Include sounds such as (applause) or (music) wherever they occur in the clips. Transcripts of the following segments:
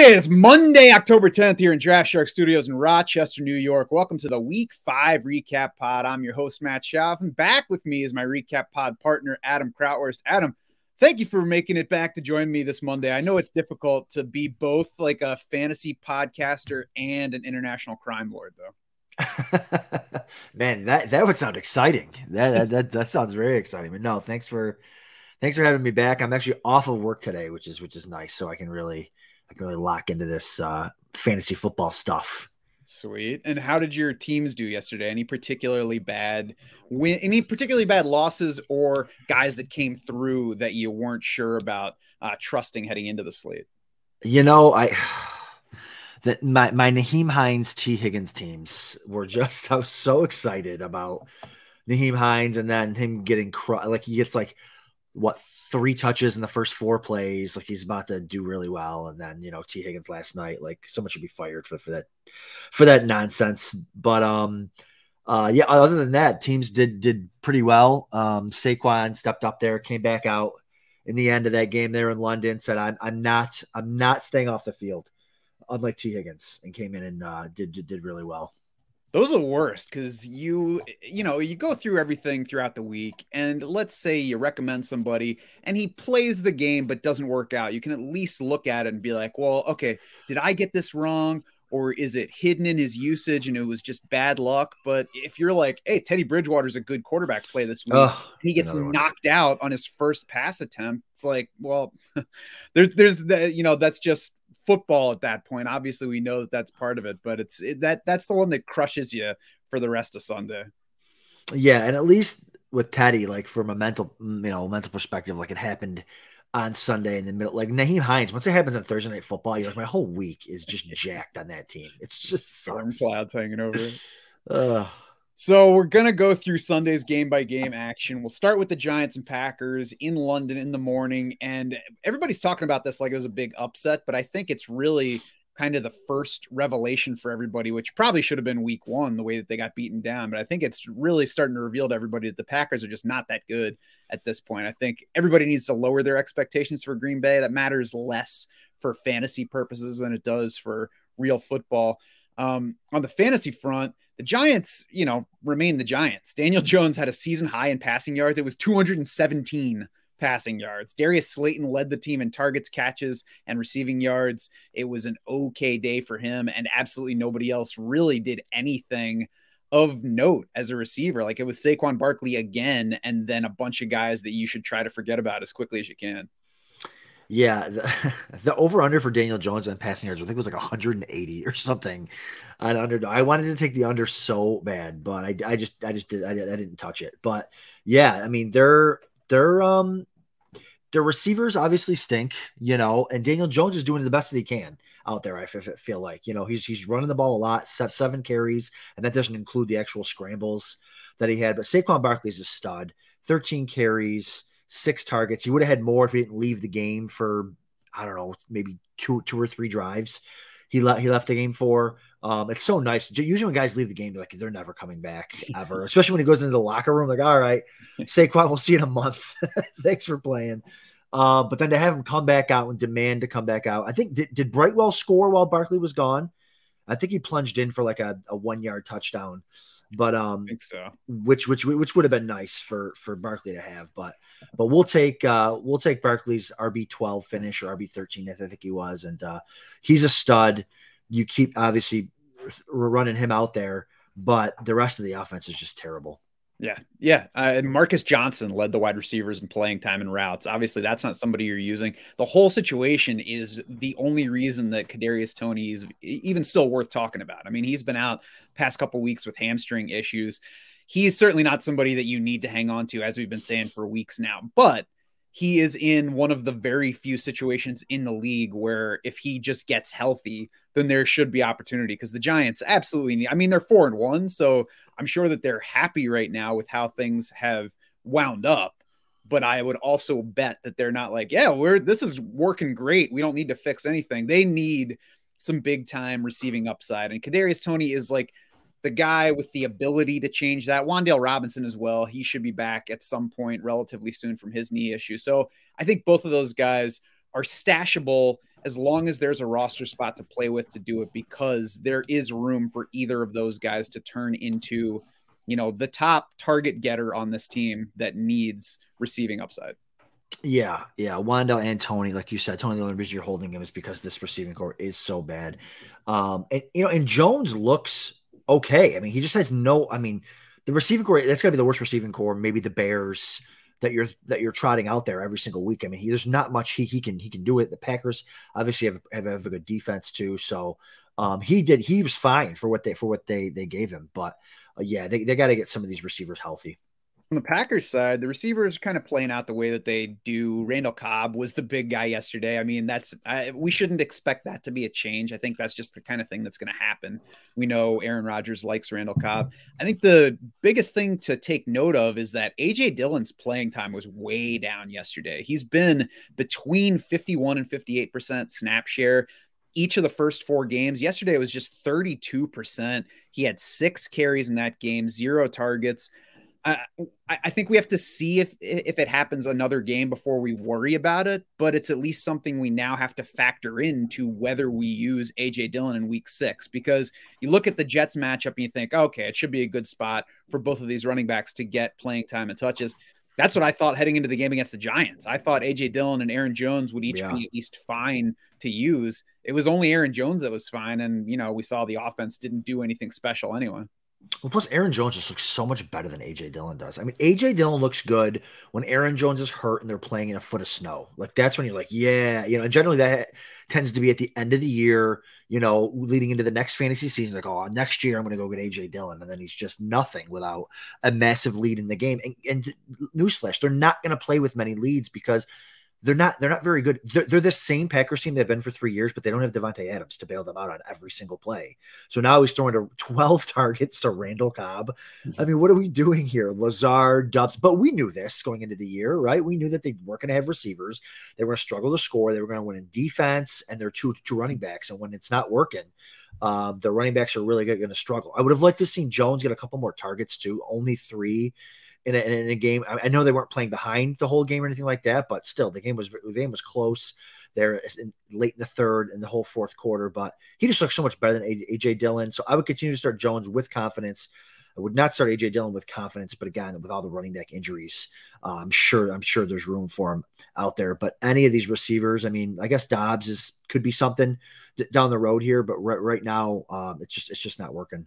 It is Monday, October 10th, here in Draft Shark Studios in Rochester, New York. Welcome to the Week 5 Recap Pod. I'm your host, Matt Schauf, and back with me is my Recap Pod partner, Adam Krautwurst. Adam, thank you for making it back to join me this Monday. I know it's difficult to be both like a fantasy podcaster and an international crime lord, though. (laughs) Man, that, that would sound exciting. That, that, that, that sounds very exciting. But no, thanks for thanks for having me back. I'm actually off of work today, which is which is nice. So I can really – I can really lock into this uh, fantasy football stuff. Sweet. And how did your teams do yesterday? Any particularly bad win? Any particularly bad losses or guys that came through that you weren't sure about uh, trusting heading into the slate? You know, I (sighs) that my my Nyheim Hines Tee Higgins teams were just (laughs) I was so excited about Nyheim Hines and then him getting cr- like he gets like what three touches in the first four plays. Like he's about to do really well. And then, you know, Tee Higgins last night, like someone should be fired for, for that, for that nonsense. But, um, uh, yeah, other than that, teams did, did pretty well. Um, Saquon stepped up there, came back out in the end of that game there in London, said, I'm, I'm not, I'm not staying off the field, unlike T Higgins, and came in and uh, did, did, did really well those are the worst because you you know you go through everything throughout the week and let's say you recommend somebody and he plays the game but doesn't work out you can at least look at it and be like well okay did i get this wrong or is it hidden in his usage and it was just bad luck but if you're like hey teddy bridgewater's a good quarterback play this week oh, he gets knocked one. out on his first pass attempt it's like well (laughs) there's there's the you know that's just football at that point. Obviously, we know that that's part of it, but it's it, that that's the one that crushes you for the rest of Sunday. Yeah, and at least with Teddy, like from a mental, you know, mental perspective, like it happened on Sunday in the middle. Like Nyheim Hines, once it happens on Thursday night football, you're like, my whole week is just (laughs) jacked on that team. It's just storm clouds hanging over it. (sighs) uh, so we're gonna go through Sunday's game by game action. We'll start with the Giants and Packers in London in the morning, and everybody's talking about this like it was a big upset, but I think it's really kind of the first revelation for everybody, which probably should have been week one, the way that they got beaten down. But I think it's really starting to reveal to everybody that the Packers are just not that good at this point. I think everybody needs to lower their expectations for Green Bay. That matters less for fantasy purposes than it does for real football. Um, on the fantasy front, the Giants, you know, remain the Giants. Daniel Jones had a season high in passing yards. It was 217 passing yards. Darius Slayton led the team in targets, catches, and receiving yards. It was an okay day for him, and absolutely nobody else really did anything of note as a receiver. Like it was Saquon Barkley again, and then a bunch of guys that you should try to forget about as quickly as you can. Yeah, the, (laughs) the over under for Daniel Jones on passing yards, I think it was like 180 or something. I under. I wanted to take the under so bad, but I, I just I just did I, I didn't touch it. But yeah, I mean they're they're um their receivers obviously stink, you know, and Daniel Jones is doing the best that he can out there. I feel like you know he's he's running the ball a lot, seven carries, and that doesn't include the actual scrambles that he had. But Saquon Barkley's a stud, 13 carries six targets. He would have had more if he didn't leave the game for I don't know, maybe two two or three drives. He left he left the game for. Um, it's so nice. Usually when guys leave the game, they're like they're never coming back (laughs) ever. Especially when he goes into the locker room, like, all right, (laughs) Saquon, we'll see you in a month. (laughs) Thanks for playing. Uh, but then to have him come back out and demand to come back out. I think did, did Brightwell score while Barkley was gone? I think he plunged in for like a, a one yard touchdown but um, so. Which which which would have been nice for for Barkley to have, but but we'll take uh we'll take Barkley's RB twelve finish or RB thirteen, I think he was, and uh, he's a stud. You keep obviously running him out there, but the rest of the offense is just terrible. Yeah, yeah. Uh, Marcus Johnson led the wide receivers in playing time and routes. Obviously, that's not somebody you're using. The whole situation is the only reason that Kadarius Toney is even still worth talking about. I mean, he's been out past couple weeks with hamstring issues. He's certainly not somebody that you need to hang on to, as we've been saying for weeks now. But he is in one of the very few situations in the league where if he just gets healthy, then there should be opportunity because the Giants absolutely need. I mean, they're four and one, so I'm sure that they're happy right now with how things have wound up. But I would also bet that they're not like, yeah, we're this is working great. We don't need to fix anything. They need some big time receiving upside. And Kadarius Toney is like the guy with the ability to change that. Wan'Dale Robinson as well. He should be back at some point relatively soon from his knee issue. So I think both of those guys are stashable as long as there's a roster spot to play with to do it, because there is room for either of those guys to turn into, you know, the top target getter on this team that needs receiving upside. Yeah, yeah. Wan'Dale and Toney, like you said, Toney, the only reason you're holding him is because this receiving corps is so bad. Um, and you know, and Jones looks okay. I mean, he just has no. I mean, the receiving corps that's gonna be the worst receiving corps. Maybe the Bears that you're that you're trotting out there every single week. I mean, he, there's not much he he can he can do it. The Packers obviously have have, have a good defense too, so um, he did he was fine for what they for what they they gave him. But uh, yeah, they they got to get some of these receivers healthy on the Packers side, the receivers are kind of playing out the way that they do. Randall Cobb was the big guy yesterday. I mean, that's I, we shouldn't expect that to be a change. I think that's just the kind of thing that's going to happen. We know Aaron Rodgers likes Randall Cobb. I think the biggest thing to take note of is that AJ Dillon's playing time was way down yesterday. He's been between 51 and 58% snap share each of the first four games. Yesterday was just 32%. He had six carries in that game, zero targets. I, I think we have to see if if it happens another game before we worry about it. But it's at least something we now have to factor into whether we use AJ Dillon in Week Six. Because you look at the Jets matchup and you think, okay, it should be a good spot for both of these running backs to get playing time and touches. That's what I thought heading into the game against the Giants. I thought AJ Dillon and Aaron Jones would each yeah. be at least fine to use. It was only Aaron Jones that was fine, and you know we saw the offense didn't do anything special anyway. Well, plus Aaron Jones just looks so much better than AJ Dillon does. I mean, AJ Dillon looks good when Aaron Jones is hurt and they're playing in a foot of snow. Like that's when you're like, yeah, you know. And generally that tends to be at the end of the year, you know, leading into the next fantasy season. Like, oh, next year I'm going to go get AJ Dillon, and then he's just nothing without a massive lead in the game. And, and newsflash, they're not going to play with many leads because they're not they're not very good. They're, they're, the same Packers team they've been for three years, but they don't have Davante Adams to bail them out on every single play. So now he's throwing to (laughs) 12 targets to Randall Cobb. I mean, what are we doing here? Lazard, Doubs, but we knew this going into the year, right? We knew that they weren't going to have receivers. They were going to struggle to score. They were going to win in defense, and they're two two running backs. And when it's not working, um, the running backs are really going to struggle. I would have liked to seen Jones get a couple more targets too. Only three in a, in a game. I, know they weren't playing behind the whole game or anything like that, but still, the game was the game was close there in, late in the third and the whole fourth quarter. But he just looks so much better than AJ Dillon. So I would continue to start Jones with confidence. I would not start AJ Dillon with confidence, but again, with all the running back injuries, uh, I'm sure I'm sure there's room for him out there. But any of these receivers, I mean, I guess Doubs is could be something d- down the road here, but right, right now, um, it's just it's just not working.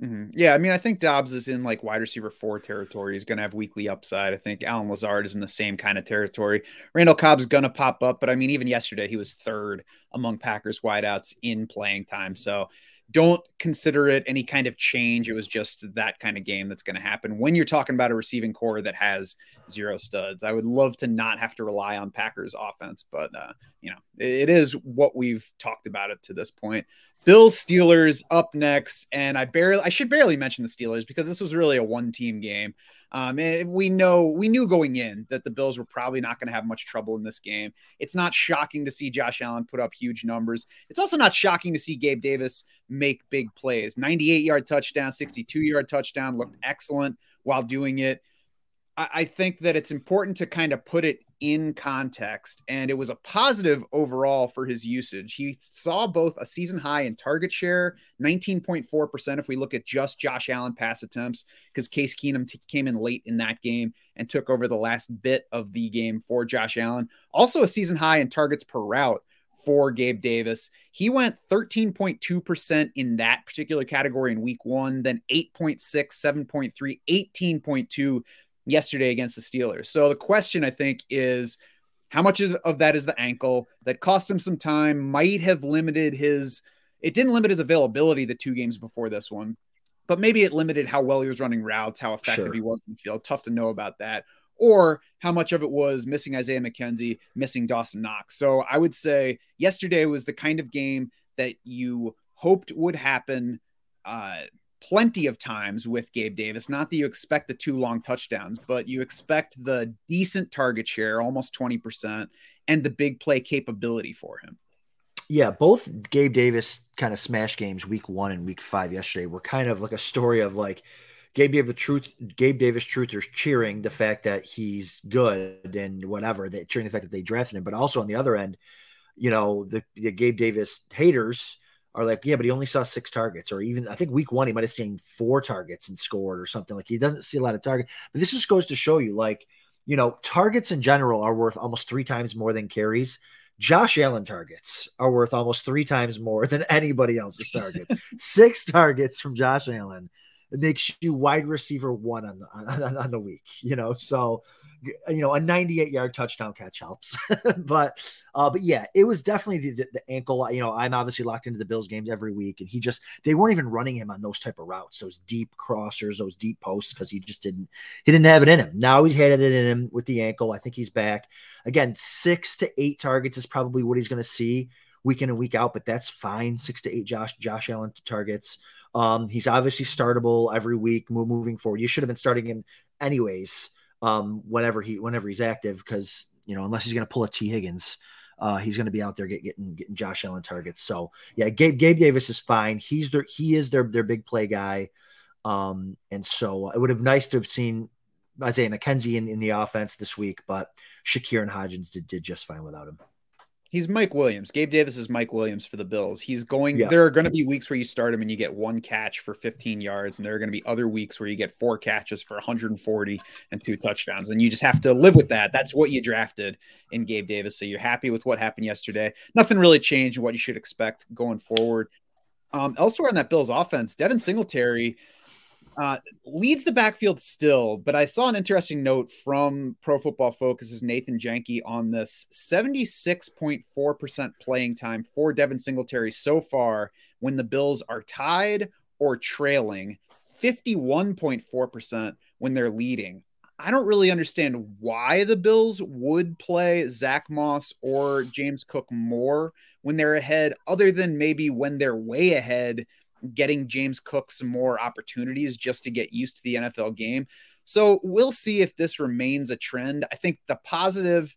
Mm-hmm. Yeah, I mean, I think Doubs is in like wide receiver four territory. He's going to have weekly upside. I think Allen Lazard is in the same kind of territory. Randall Cobb's going to pop up, but I mean, even yesterday he was third among Packers wideouts in playing time. So don't consider it any kind of change. It was just that kind of game that's going to happen when you're talking about a receiving corps that has zero studs. I would love to not have to rely on Packers offense, but uh, you know, it is what we've talked about it to this point. Bills Steelers up next, and I barely I should barely mention the Steelers because this was really a one team game. Um, and we know we knew going in that the Bills were probably not going to have much trouble in this game. It's not shocking to see Josh Allen put up huge numbers. It's also not shocking to see Gabe Davis make big plays. 98 yard touchdown, 62 yard touchdown, looked excellent while doing it. I, I think that it's important to kind of put it in context, and it was a positive overall for his usage. He saw both a season high in target share, 19.4% if we look at just Josh Allen pass attempts, because Case Keenum t- came in late in that game and took over the last bit of the game for Josh Allen. Also, a season high in targets per route for Gabe Davis. He went 13.2% in that particular category in week one, then 8.6, 7.3, 18.2 yesterday against the Steelers. So the question I think is how much is, of that is the ankle that cost him some time, might have limited his it didn't limit his availability the two games before this one, but maybe it limited how well he was running routes, how effective sure. he was in the field. Tough to know about that. Or how much of it was missing Isaiah McKenzie, missing Dawson Knox. So I would say yesterday was the kind of game that you hoped would happen uh, plenty of times with Gabe Davis. Not that you expect the two long touchdowns, but you expect the decent target share, almost 20%, and the big play capability for him. Yeah, both Gabe Davis kind of smash games, week one and week five yesterday, were kind of like a story of like Gabe Davis truth, Gabe Davis truthers cheering the fact that he's good and whatever, that cheering the fact that they drafted him, but also on the other end, you know, the, the Gabe Davis haters are like, yeah, but he only saw six targets, or even I think week one he might have seen four targets and scored or something. Like he doesn't see a lot of targets. But this just goes to show you, like, you know, targets in general are worth almost three times more than carries. Josh Allen targets are worth almost three times more than anybody else's targets. (laughs) Six targets from Josh Allen makes you wide receiver one on the on, on the week. You know, so you know, a 98 yard touchdown catch helps. (laughs) but, uh, but yeah, it was definitely the, the, ankle. You know, I'm obviously locked into the Bills games every week, and he just, they weren't even running him on those type of routes, those deep crossers, those deep posts, because he just didn't, he didn't have it in him. Now he's had it in him with the ankle. I think he's back. Again, six to eight targets is probably what he's going to see week in and week out, but that's fine. Six to eight Josh, Josh Allen targets. Um, he's obviously startable every week moving forward. You should have been starting him anyways um, whenever he whenever he's active because you know unless he's going to pull a Tee Higgins, uh, he's going to be out there get, getting getting Josh Allen targets. So yeah, Gabe Gabe Davis is fine. He's their he is their their big play guy, um, and so it would have nice to have seen Isaiah McKenzie in, in the offense this week, but Shakir and Hodgins did did just fine without him he's Mike Williams. Gabe Davis is Mike Williams for the Bills. He's going. Yeah. There are going to be weeks where you start him and you get one catch for 15 yards, and there are going to be other weeks where you get four catches for 140 and two touchdowns, and you just have to live with that. That's what you drafted in Gabe Davis. So you're happy with what happened yesterday. Nothing really changed in what you should expect going forward. Um, elsewhere in that Bills offense, Devin Singletary uh, leads the backfield still, but I saw an interesting note from Pro Football Focus's Nathan Jahnke on this 76.4% playing time for Devin Singletary so far when the Bills are tied or trailing, 51.4% when they're leading. I don't really understand why the Bills would play Zach Moss or James Cook more when they're ahead, other than maybe when they're way ahead getting James Cook some more opportunities just to get used to the NFL game. So we'll see if this remains a trend. I think the positive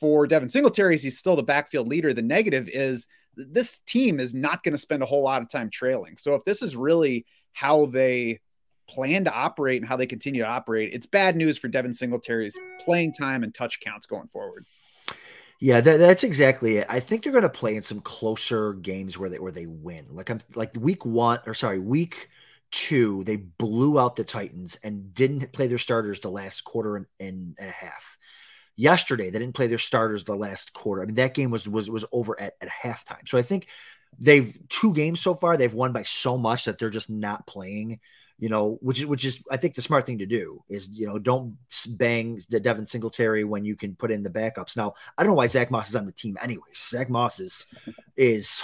for Devin Singletary is he's still the backfield leader. The negative is this team is not going to spend a whole lot of time trailing. So if this is really how they plan to operate and how they continue to operate, it's bad news for Devin Singletary's playing time and touch counts going forward. Yeah, that, that's exactly it. I think they're going to play in some closer games where they where they win. Like I'm like week one or sorry, week two, they blew out the Titans and didn't play their starters the last quarter and, and, and a half. Yesterday, they didn't play their starters the last quarter. I mean, that game was was was over at, at halftime. So I think they've two games so far, they've won by so much that they're just not playing you know, which is which is I think the smart thing to do is you know don't bang the Devin Singletary when you can put in the backups. Now I don't know why Zach Moss is on the team anyways. Zach Moss is is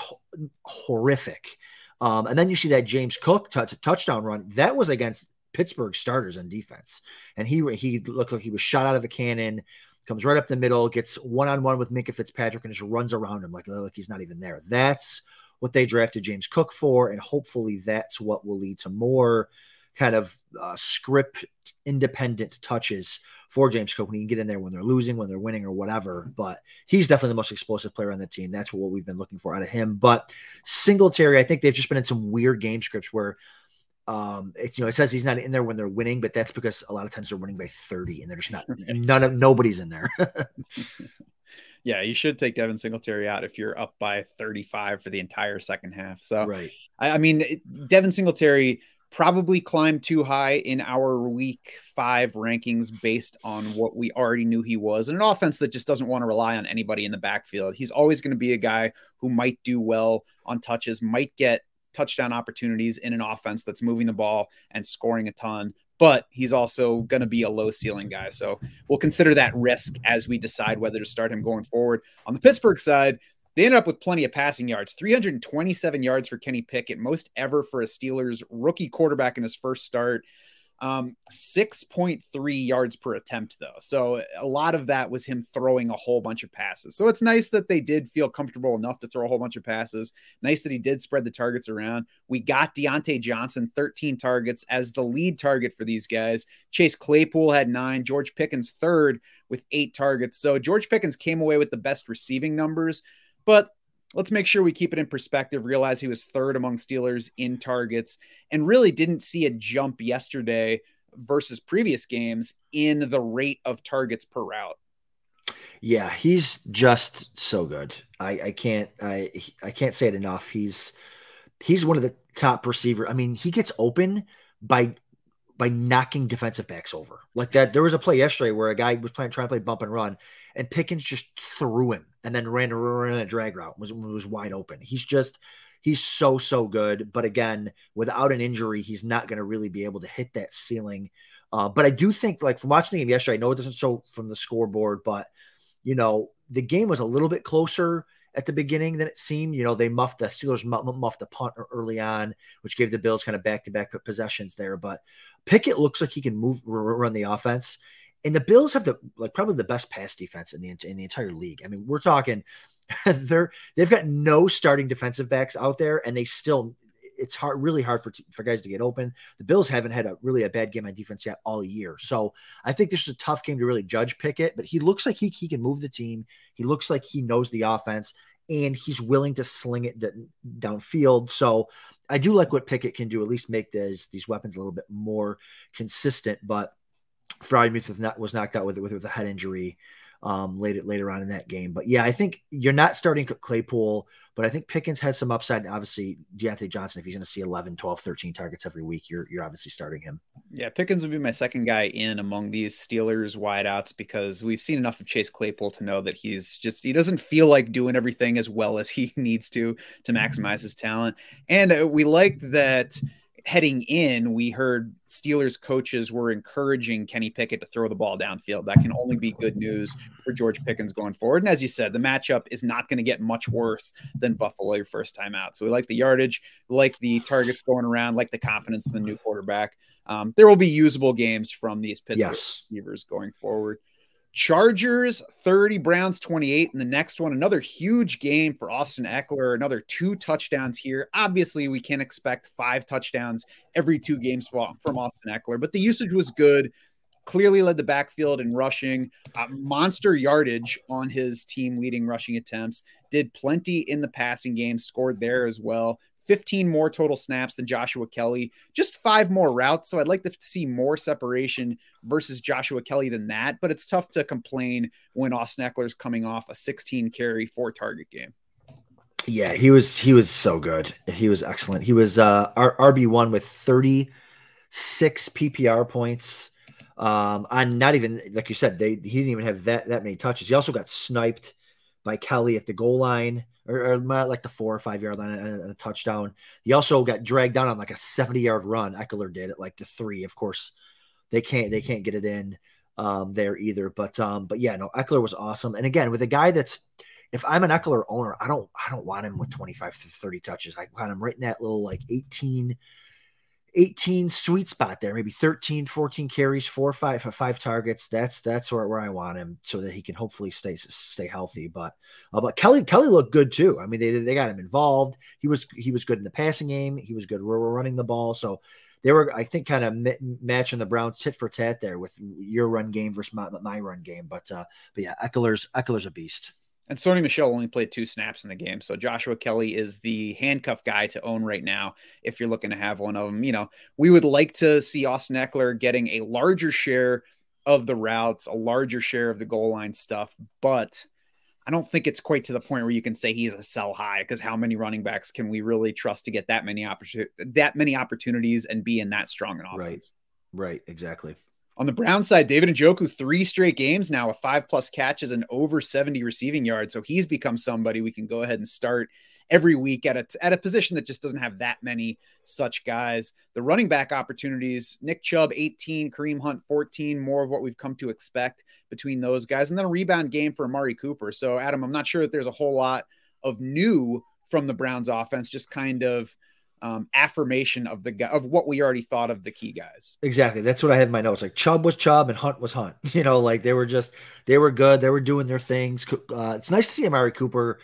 horrific. Um, and then you see that James Cook t- t- touchdown run that was against Pittsburgh starters on defense, and he he looked like he was shot out of a cannon. Comes right up the middle, gets one on one with Minkah Fitzpatrick, and just runs around him like like he's not even there. That's what they drafted James Cook for, and hopefully that's what will lead to more kind of uh, script independent touches for James Cook when he can get in there when they're losing, when they're winning, or whatever. But he's definitely the most explosive player on the team. That's what we've been looking for out of him. But Singletary, I think they've just been in some weird game scripts where um it's you know it says he's not in there when they're winning but that's because a lot of times they're winning by 30 and they're just not (laughs) none of nobody's in there (laughs) yeah, you should take Devin Singletary out if you're up by 35 for the entire second half. So, right. I, I mean, Devin Singletary probably climbed too high in our week five rankings based on what we already knew he was and an offense that just doesn't want to rely on anybody in the backfield. He's always going to be a guy who might do well on touches, might get touchdown opportunities in an offense that's moving the ball and scoring a ton but he's also going to be a low ceiling guy. So we'll consider that risk as we decide whether to start him going forward. On the Pittsburgh side, they ended up with plenty of passing yards 327 yards for Kenny Pickett, most ever for a Steelers rookie quarterback in his first start. Um, 6.3 yards per attempt, though. So a lot of that was him throwing a whole bunch of passes. So it's nice that they did feel comfortable enough to throw a whole bunch of passes. Nice that he did spread the targets around. We got Diontae Johnson 13 targets as the lead target for these guys. Chase Claypool had nine, George Pickens third with eight targets. So George Pickens came away with the best receiving numbers, but let's make sure we keep it in perspective. Realize he was third among Steelers in targets and really didn't see a jump yesterday versus previous games in the rate of targets per route. Yeah, he's just so good. I, I can't I I can't say it enough. He's he's one of the top receiver. I mean, he gets open by by knocking defensive backs over like that. There was a play yesterday where a guy was playing trying to play bump and run, and Pickens just threw him and then ran, ran a drag route was was wide open. He's just he's so so good. But again, without an injury, he's not going to really be able to hit that ceiling. Uh, but I do think, like from watching the game yesterday, I know it doesn't show from the scoreboard, but you know, the game was a little bit closer at the beginning than it seemed. You know, they muffed the Steelers muffed the punt early on, which gave the Bills kind of back to back possessions there. But Pickett looks like he can move, run the offense. And the Bills have the like probably the best pass defense in the in the entire league. I mean, we're talking (laughs) they're they've got no starting defensive backs out there, and they still it's hard, really hard for for guys to get open. The Bills haven't had a really a bad game on defense yet all year, so I think this is a tough game to really judge Pickett. But he looks like he he can move the team. He looks like he knows the offense, and he's willing to sling it downfield. So I do like what Pickett can do. At least make these these weapons a little bit more consistent. But Freiermuth was knocked out with with, with a head injury um, later later on in that game. But yeah, I think you're not starting Claypool, but I think Pickens has some upside. Obviously, Diontae Johnson, if he's going to see 11, 12, 13 targets every week, you're you're obviously starting him. Yeah, Pickens would be my second guy in among these Steelers wideouts because we've seen enough of Chase Claypool to know that he's just he doesn't feel like doing everything as well as he (laughs) needs to to maximize his talent, and uh, we like that heading in, we heard Steelers coaches were encouraging Kenny Pickett to throw the ball downfield. That can only be good news for George Pickens going forward. And as you said, the matchup is not going to get much worse than Buffalo your first time out. So we like the yardage, like the targets going around, like the confidence in the new quarterback. Um, there will be usable games from these Pittsburgh yes. receivers going forward. Chargers 30, Browns 28. And the next one, another huge game for Austin Ekeler, another two touchdowns here. Obviously, we can't expect five touchdowns every two games from Austin Ekeler, but the usage was good. Clearly led the backfield in rushing, uh, monster yardage on his team leading rushing attempts. Did plenty in the passing game, scored there as well. 15 more total snaps than Joshua Kelley, just five more routes. So I'd like to see more separation versus Joshua Kelley than that. But it's tough to complain when Austin Ekeler's coming off a 16 carry, four target game. Yeah, he was he was so good. He was excellent. He was uh RB one with 36 PPR points. Um, on not even like you said, they he didn't even have that that many touches. He also got sniped by Kelley at the goal line or, or like the four or five yard line and a, touchdown. He also got dragged down on like a 70 yard run. Ekeler did at like the three. Of course, they can't they can't get it in um, there either. But um, but yeah, no, Ekeler was awesome. And again, with a guy that's if I'm an Ekeler owner, I don't I don't want him with 25 to 30 touches. I want him right in that little like 18 18 sweet spot there, maybe 13, 14 carries, four, five, five targets. That's that's where, where I want him so that he can hopefully stay stay healthy. But uh, but Kelley Kelley looked good too. I mean, they, they got him involved. He was he was good in the passing game. He was good running the ball. So they were, I think, kind of matching the Browns tit for tat there with your run game versus my, my run game. But uh, but yeah, Ekeler's Ekeler's a beast. And Sony Michel only played two snaps in the game. So Joshua Kelley is the handcuff guy to own right now if you're looking to have one of them. You know, we would like to see Austin Ekeler getting a larger share of the routes, a larger share of the goal line stuff, but I don't think it's quite to the point where you can say he's a sell high because how many running backs can we really trust to get that many opportunities that many opportunities and be in that strong an offense? Right. Right, exactly. On the Brown side, David Njoku, three straight games now with five plus catches and over 70 receiving yards. So he's become somebody we can go ahead and start every week at a, at a position that just doesn't have that many such guys. The running back opportunities, Nick Chubb, 18, Kareem Hunt, 14, more of what we've come to expect between those guys. And then a rebound game for Amari Cooper. So, Adam, I'm not sure that there's a whole lot of new from the Browns offense, just kind of – um, affirmation of the of what we already thought of the key guys. Exactly. That's what I had in my notes. Like Chubb was Chubb and Hunt was Hunt. (laughs) You know, like they were just they were good. They were doing their things. Uh, it's nice to see Amari Cooper.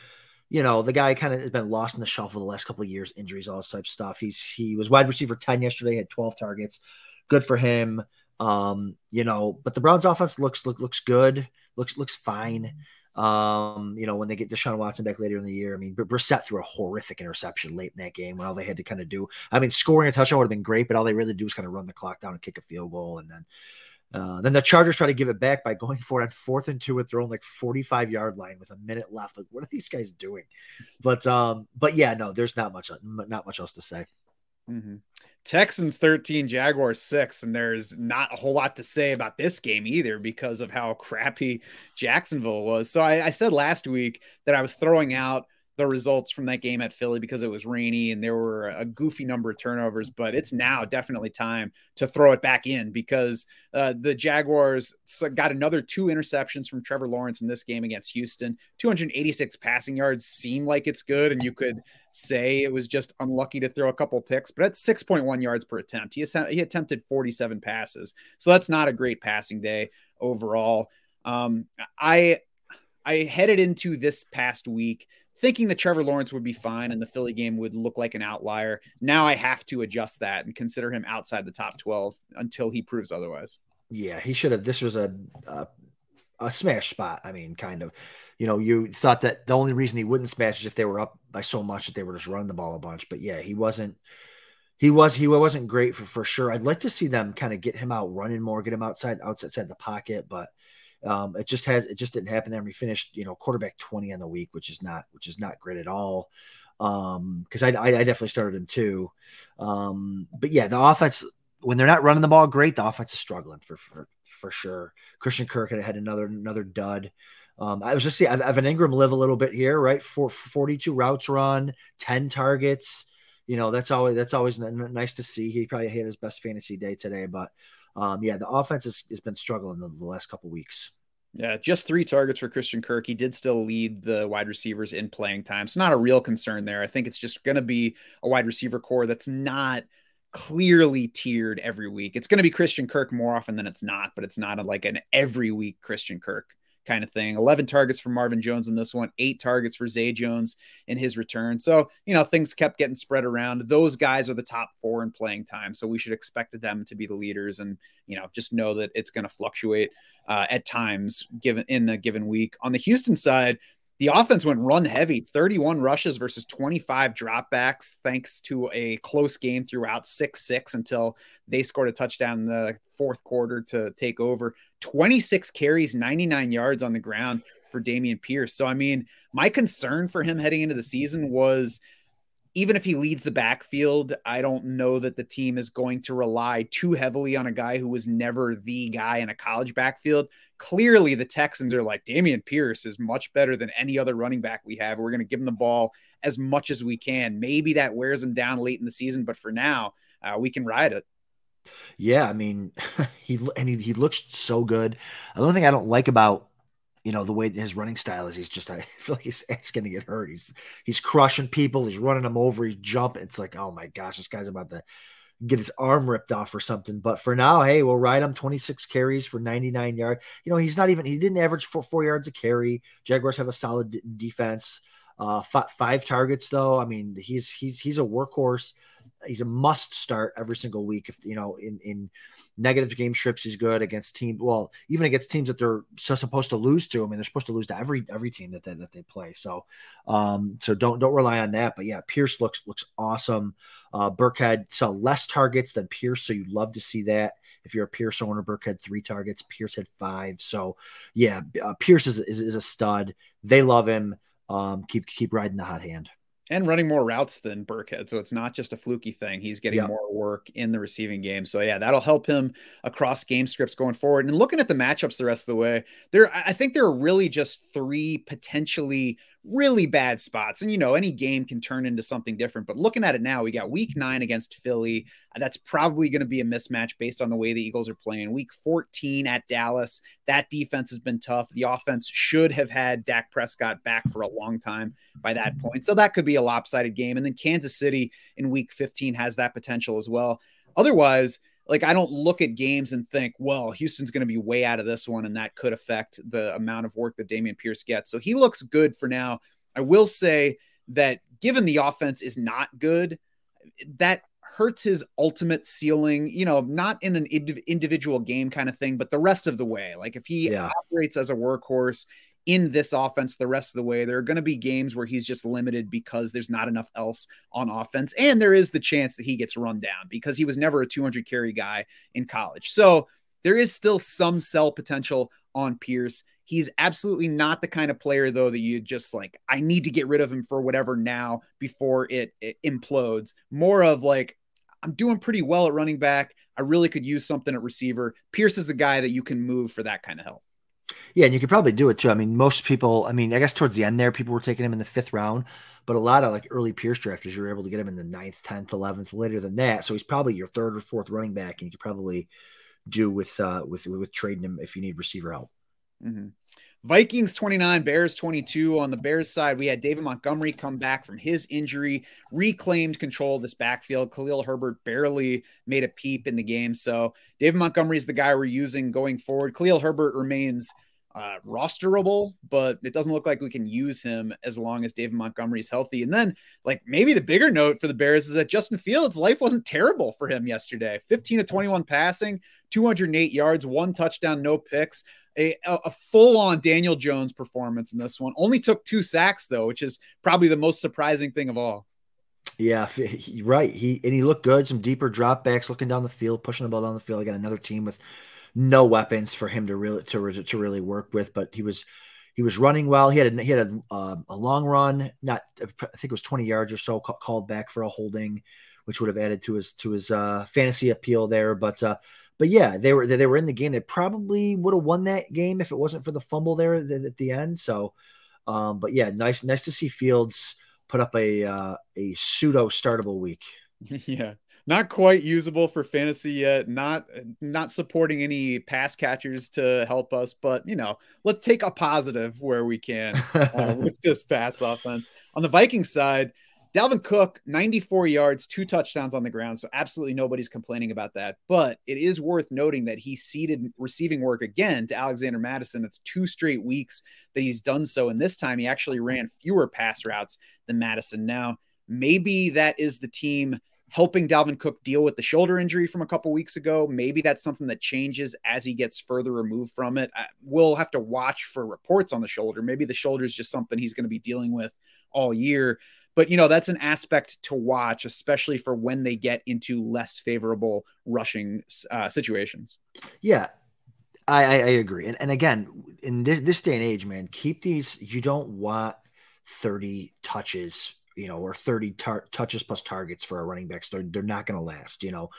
You know, the guy kind of has been lost in the shuffle the last couple of years, injuries, all this type of stuff. He's he was wide receiver 10 yesterday, had 12 targets. Good for him. Um, you know, but the Browns offense looks look, looks good, looks looks fine. Um, you know, when they get Deshaun Watson back later in the year, I mean, Brissett threw a horrific interception late in that game when all they had to kind of do, I mean, scoring a touchdown would have been great, but all they really do is kind of run the clock down and kick a field goal. And then, Uh, then the Chargers try to give it back by going (laughs) for it on fourth and two at their own like 45 yard line with a minute left. Like, what are these guys doing? But um, but yeah, no, there's not much not much else to say. Mm-hmm. Texans 13, Jaguars 6. And there's not a whole lot to say about this game either because of how (laughs) crappy Jacksonville was. So I, I said last week that I was throwing out the results from that game at Philly because it was rainy and there were a goofy number of turnovers. But it's now definitely time to throw it back in because uh, the Jaguars got another two interceptions from Trevor Lawrence in this game against Houston. 286 passing yards seem like it's good, and you could say it was just unlucky to throw a couple picks, but at 6.1 yards per attempt. He, he attempted 47 passes. So that's not a great passing day overall. Um, I I headed into this past week thinking that Trevor Lawrence would be fine and the Philly game would look like an outlier. Now I have to adjust that and consider him outside the top 12 until he proves otherwise. Yeah, he should have. This was a, a, a smash spot. I mean, kind of. You know, you thought that the only reason he wouldn't smash is if they were up by so much that they were just running the ball a bunch. But yeah, he wasn't. He was he wasn't great for for sure. I'd like to see them kind of get him out running more, get him outside outside the pocket, but um, it just has it just didn't happen there. We finished, you know, quarterback 20 on the week, which is not which is not great at all. Um, because I, I, I definitely started him too. Um, but yeah, the offense when they're not running the ball great, the offense is struggling for for, for sure. Christian Kirk had had another another dud. Um, I was just seeing Evan Engram live a little bit here, right? For 42 routes run, 10 targets. You know, that's always that's always nice to see. He probably had his best fantasy day today, but um, yeah, the offense has, has been struggling the, the last couple weeks. Yeah, just three targets for Christian Kirk. He did still lead the wide receivers in playing time. It's not a real concern there. I think it's just going to be a wide receiver corps that's not clearly tiered every week. It's going to be Christian Kirk more often than it's not, but it's not a, like an every week Christian Kirk kind of thing. 11 targets for Marvin Jones in this one, eight targets for Zay Jones in his return. So, you know, things kept getting spread around. Those guys are the top four in playing time. So we should expect them to be the leaders and, you know, just know that it's going to fluctuate uh, at times given in a given week. On the Houston side, the offense went run heavy 31 rushes versus 25 dropbacks, thanks to a close game throughout 6 6 until they scored a touchdown in the fourth quarter to take over. 26 carries, 99 yards on the ground for Dameon Pierce. So, I mean, my concern for him heading into the season was even if he leads the backfield, I don't know that the team is going to rely too heavily on a guy who was never the guy in a college backfield. Clearly, the Texans are like Dameon Pierce is much better than any other running back we have. We're going to give him the ball as much as we can. Maybe that wears him down late in the season, but for now, uh, we can ride it. Yeah, I mean, (laughs) he and he, he looks so good. The only thing I don't like about you know the way his running style is, he's just (laughs) I feel like he's, going to get hurt. He's he's crushing people. He's running them over. He's jumping. It's like oh my gosh, this guy's about to get his arm ripped off or something. But for now, hey, we'll ride him 26 carries for 99 yards. You know, he's not even, he didn't average four, four yards a carry. Jaguars have a solid defense. Uh, five targets though. I mean, he's he's he's a workhorse he's a must start every single week. If you know, in in negative game strips, he's good against team. Well, even against teams that they're supposed to lose to. I mean, they're supposed to lose to every every team that they, that they play. So, um, so don't don't rely on that. But yeah, Pierce looks looks awesome. Uh, Burkhead saw less targets than Pierce, so you'd love to see that. If you're a Pierce owner, Burke had three targets. Pierce had five. So yeah, uh, Pierce is, is, is a stud. They love him. Um, keep keep riding the hot hand and running more routes than Burkhead. So it's not just a fluky thing. He's getting more work in the receiving game. So yeah, that'll help him across game scripts going forward. And looking at the matchups the rest of the way, there I think there are really just three potentially really bad spots. And you know, any game can turn into something different. But looking at it now, we got week nine against Philly. That's probably going to be a mismatch based on the way the Eagles are playing. Week 14 at Dallas. That defense has been tough. The offense should have had Dak Prescott back for a long time by that point. So that could be a lopsided game. And then Kansas City in week 15 has that potential as well. Otherwise, like I don't look at games and think, well, Houston's going to be way out of this one, and that could affect the amount of work that Dameon Pierce gets. So he looks good for now. I will say that given the offense is not good, that hurts his ultimate ceiling, you know, not in an individual game kind of thing, but the rest of the way. Like if he yeah. operates as a workhorse in this offense the rest of the way. There are going to be games where he's just limited because there's not enough else on offense. And there is the chance that he gets run down because he was never a 200 carry guy in college. So There is still some sell potential on Pierce. He's absolutely not the kind of player, though, that you just like, I need to get rid of him for whatever now before it, it implodes. More of like, I'm doing pretty well at running back. I really could use something at receiver. Pierce is the guy that you can move for that kind of help. Yeah, and you could probably do it too. I mean, most people, I mean, I guess towards the end there, people were taking him in the fifth round, but a lot of like early Pierce drafters, you were able to get him in the ninth, 10th, 11th, later than that. So he's probably your third or fourth running back, and you could probably do with uh with with trading him if you need receiver help. Mm-hmm. Vikings 29, Bears 22. On the Bears side, we had David Montgomery come back from his injury, reclaimed control of this backfield. Khalil Herbert barely made a peep in the game. So David Montgomery is the guy we're using going forward. Khalil Herbert remains uh, rosterable, but it doesn't look like we can use him as long as David Montgomery is healthy. And then, like, maybe the bigger note for the Bears is that Justin Fields' life wasn't terrible for him yesterday 15 to 21 passing, 208 yards, one touchdown, no picks a, a full on Daniel Jones performance in this one. Only took two sacks though, which is probably the most surprising thing of all. Yeah, he, right. He and he looked good. Some deeper dropbacks, looking down the field, pushing the ball down the field. I got another team with no weapons for him to really to, to really work with, but he was he was running well. He had a, he had a, uh, a long run, not I think it was twenty yards or so, called back for a holding, which would have added to his to his uh, fantasy appeal there. But uh, but yeah, they were they were in the game. They probably would have won that game if it wasn't for the fumble there at the end. So, um, but yeah, nice nice to see Fields put up a uh, a pseudo startable week. (laughs) yeah, not quite usable for fantasy yet. Not not supporting any pass catchers to help us, but you know, let's take a positive where we can uh, (laughs) with this pass offense. On the Viking side, Dalvin Cook, 94 yards, two touchdowns on the ground. So absolutely nobody's complaining about that. But it is worth noting that he ceded receiving work again to Alexander Mattison. It's two straight weeks that he's done so. And this time he actually ran fewer pass routes than Mattison. Now, maybe that is the team helping Dalvin Cook deal with the shoulder injury from a couple weeks ago. Maybe that's something that changes as he gets further removed from it. We'll have to watch for reports on the shoulder. Maybe the shoulder is just something he's going to be dealing with all year. But you know that's an aspect to watch, especially for when they get into less favorable rushing uh, situations. Yeah, I, I, I agree. And, and again, in this, this day and age, man, keep these. You don't want thirty touches you know, or 30 tar- touches plus targets for our running backs. They're, they're not going to last, you know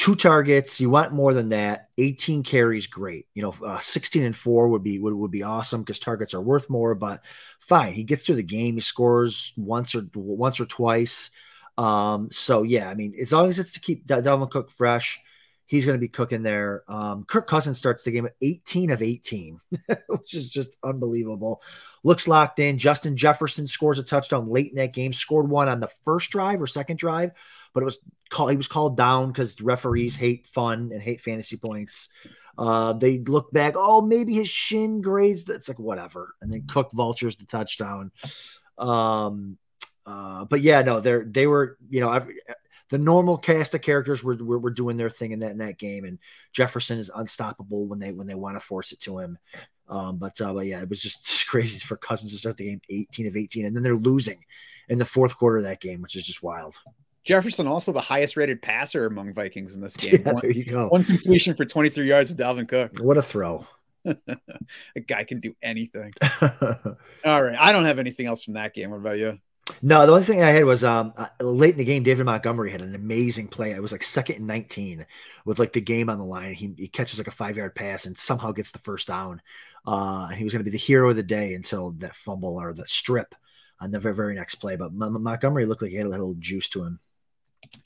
two targets. You want more than that. 18 carries, great. You know, uh, 16 and four would be would, would be awesome because targets are worth more. But fine, he gets through the game. He scores once or once or twice. Um, so yeah, I mean, as long as it's to keep Dalvin Cook fresh, he's going to be cooking there. Um, Kirk Cousins starts the game at 18 of 18, (laughs) which is just unbelievable. Looks locked in. Justin Jefferson scores a touchdown late in that game. Scored one on the first drive or second drive but it was called he was called down because referees hate fun and hate fantasy points. Uh, they look back, oh, maybe his shin grades. That's like whatever, and then Cook vultures the touchdown. Um, uh, but yeah, no, they're they were you know I've, the normal cast of characters were, were, were doing their thing in that in that game, and Jefferson is unstoppable when they when they want to force it to him. Um, but uh, but yeah, it was just (laughs) crazy for Cousins to start the game 18 of 18, and then they're losing in the fourth quarter of that game, which is just wild. Jefferson also the highest rated passer among Vikings in this (laughs) game. Yeah, one, there you go. One completion for 23 yards to Dalvin Cook. What a throw. (laughs) a guy can do anything. All right. I don't have anything else from that game. What about you? No, the only thing I had was um uh, late in the game, David Montgomery had an amazing play. It was like second and 19 with like the game on the line. He, he catches like a five yard pass and somehow gets the first down. Uh, and he was going to be the hero of the day until that fumble or the strip on the very, very next play. But Montgomery looked like he had a little juice to him.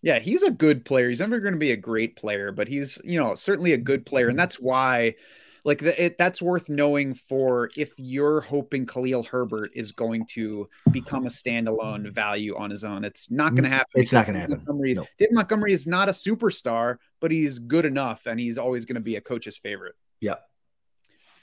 Yeah, he's a good player. He's never going to be a great player, but he's, you know, certainly a good player. And that's why, like, the, it, that's worth knowing for if you're hoping Khalil Herbert is going to become a standalone value on his own. It's not going to happen. It's not going to happen. Montgomery, no. David Montgomery is not a superstar, but he's good enough and he's always going to be a coach's favorite. Yeah.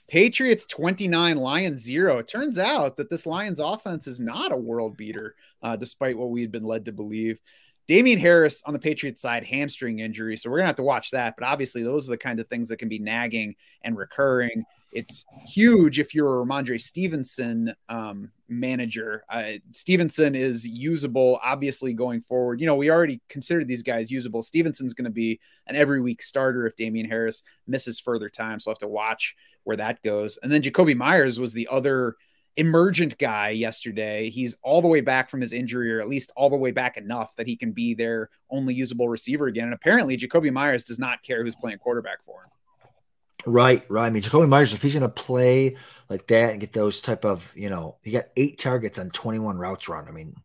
Patriots 29, Lions zero. It turns out that this Lions offense is not a world beater, uh, despite what we had been led to believe. Damien Harris on the Patriots side, hamstring injury. So we're going to have to watch that. But obviously, those are the kind of things that can be nagging and recurring. it's huge if you're a Rhamondre Stevenson um, manager. Uh, Stevenson is usable, obviously, going forward. You know, we already considered these guys usable. Stevenson's going to be an every week starter if Damien Harris misses further time. So I'll have to watch where that goes. And then Jakobi Meyers was the other emergent guy yesterday. He's all the way back from his injury, or at least all the way back enough that he can be their only usable receiver again. And apparently, Jakobi Meyers does not care who's playing quarterback for him. Right, right. I mean, Jakobi Meyers, if he's going to play like that and get those type of, you know, he got eight targets on 21 routes run. I mean,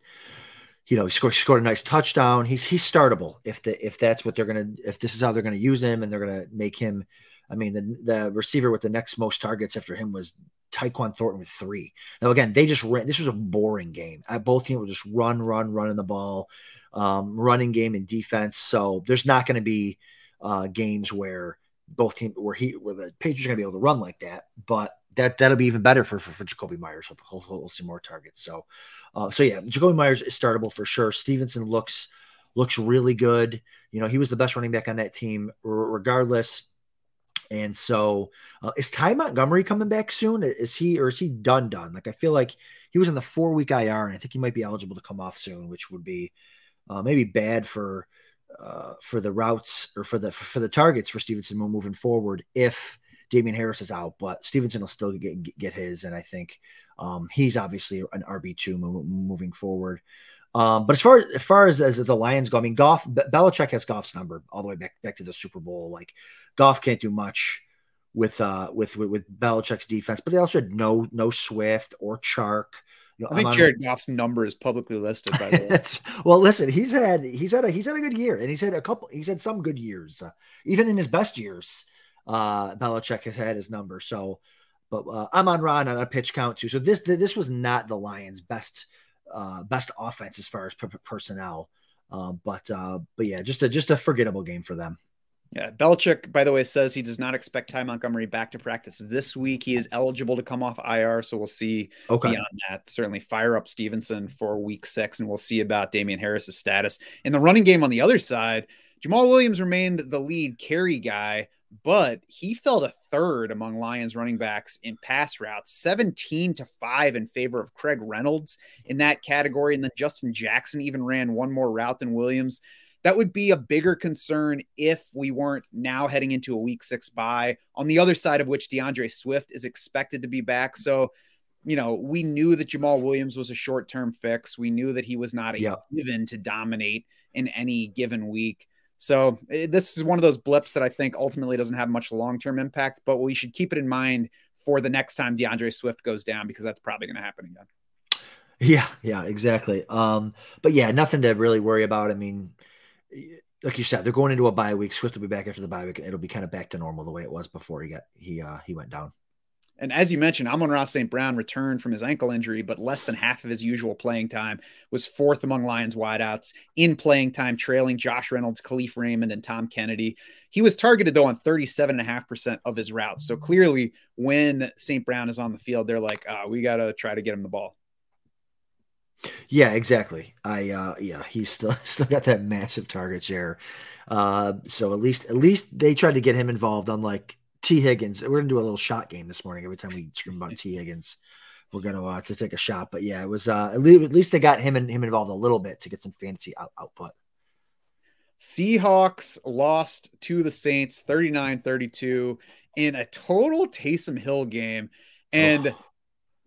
you know, he scored, scored a nice touchdown. He's he's startable if the if that's what they're gonna if this is how they're gonna use him and they're gonna make him. I mean, the the receiver with the next most targets after him was Tyquan Thornton with three. Now again, they just ran. This was a boring game. Both teams were just run, run, running the ball, um, running game and defense. So there's not going to be uh, games where both teams where he where the Patriots are going to be able to run like that. But that that'll be even better for for, for Jakobi Meyers. He'll, he'll, we'll see more targets. So, uh, so yeah, Jakobi Meyers is startable for sure. Stevenson looks looks really good. You know, he was the best running back on that team, regardless. And so, uh, is Ty Montgomery coming back soon? Is he or is he done? Done? Like I feel like he was in the four week IR, and I think he might be eligible to come off soon, which would be uh, maybe bad for uh, for the routes or for the for the targets for Stevenson moving forward if Damien Harris is out, but Stevenson will still get get his, and I think um, he's obviously an RB two moving forward. Um, but as far as far as, as the Lions go, I mean, Goff Belichick has Goff's number all the way back back to the Super Bowl. Like Goff can't do much with uh with with, with Belichick's defense, but they also had no no Swift or Chark. You know, I think Jared Goff's number is publicly listed. By the (laughs) way, well, listen, he's had he's had a he's had a good year, and he's had a couple. He's had some good years, uh, even in his best years. Uh, Belichick has had his number. So, but uh, Amon-Ra on a pitch count too. So this this was not the Lions' best uh, best offense as far as p- personnel. Uh, but uh, but yeah, just a just a forgettable game for them. Yeah, Belichick, by the way, says he does not expect Ty Montgomery back to practice this week. He is eligible to come off IR, so we'll see okay. beyond that. Certainly fire up Stevenson for week six, and we'll see about Damien Harris's status. In the running game on the other side, Jamal Williams remained the lead carry guy but he fell to third among Lions running backs in pass routes, 17 to 5 in favor of Craig Reynolds in that category. And then Justin Jackson even ran one more route than Williams. That would be a bigger concern if we weren't now heading into a week six bye, on the other side of which D'Andre Swift is expected to be back. So, you know, we knew that Jamaal Williams was a short term fix. We knew that he was not a yep. given to dominate in any given week. So eh, this is one of those blips that I think ultimately doesn't have much long term impact, but we should keep it in mind for the next time D'Andre Swift goes down because that's probably going to happen again. Yeah, yeah, exactly. Um, but yeah, nothing to really worry about. I mean, like you said, they're going into a bye week. Swift will be back after the bye week. and It'll be kind of back to normal the way it was before he got he uh he went down. And as you mentioned, Amon-Ra St. Brown returned from his ankle injury, but less than half of his usual playing time was fourth among Lions wideouts in playing time, trailing Josh Reynolds, Kalif Raymond, and Tom Kennedy. He was targeted, though, on 37.5% of his routes. So clearly, when St. Brown is on the field, they're like, uh, we got to try to get him the ball. Yeah, exactly. I uh yeah, he's still (laughs) still got that massive target share. Uh so at least at least they tried to get him involved unlike Tee Higgins. We're gonna do a little shot game this morning. Every time we scream about Tee Higgins, we're gonna uh, to take a shot. But yeah, it was uh, at, least, at least they got him and him involved a little bit to get some fantasy out, output. Seahawks lost to the Saints 39-32 in a total Taysom Hill game. And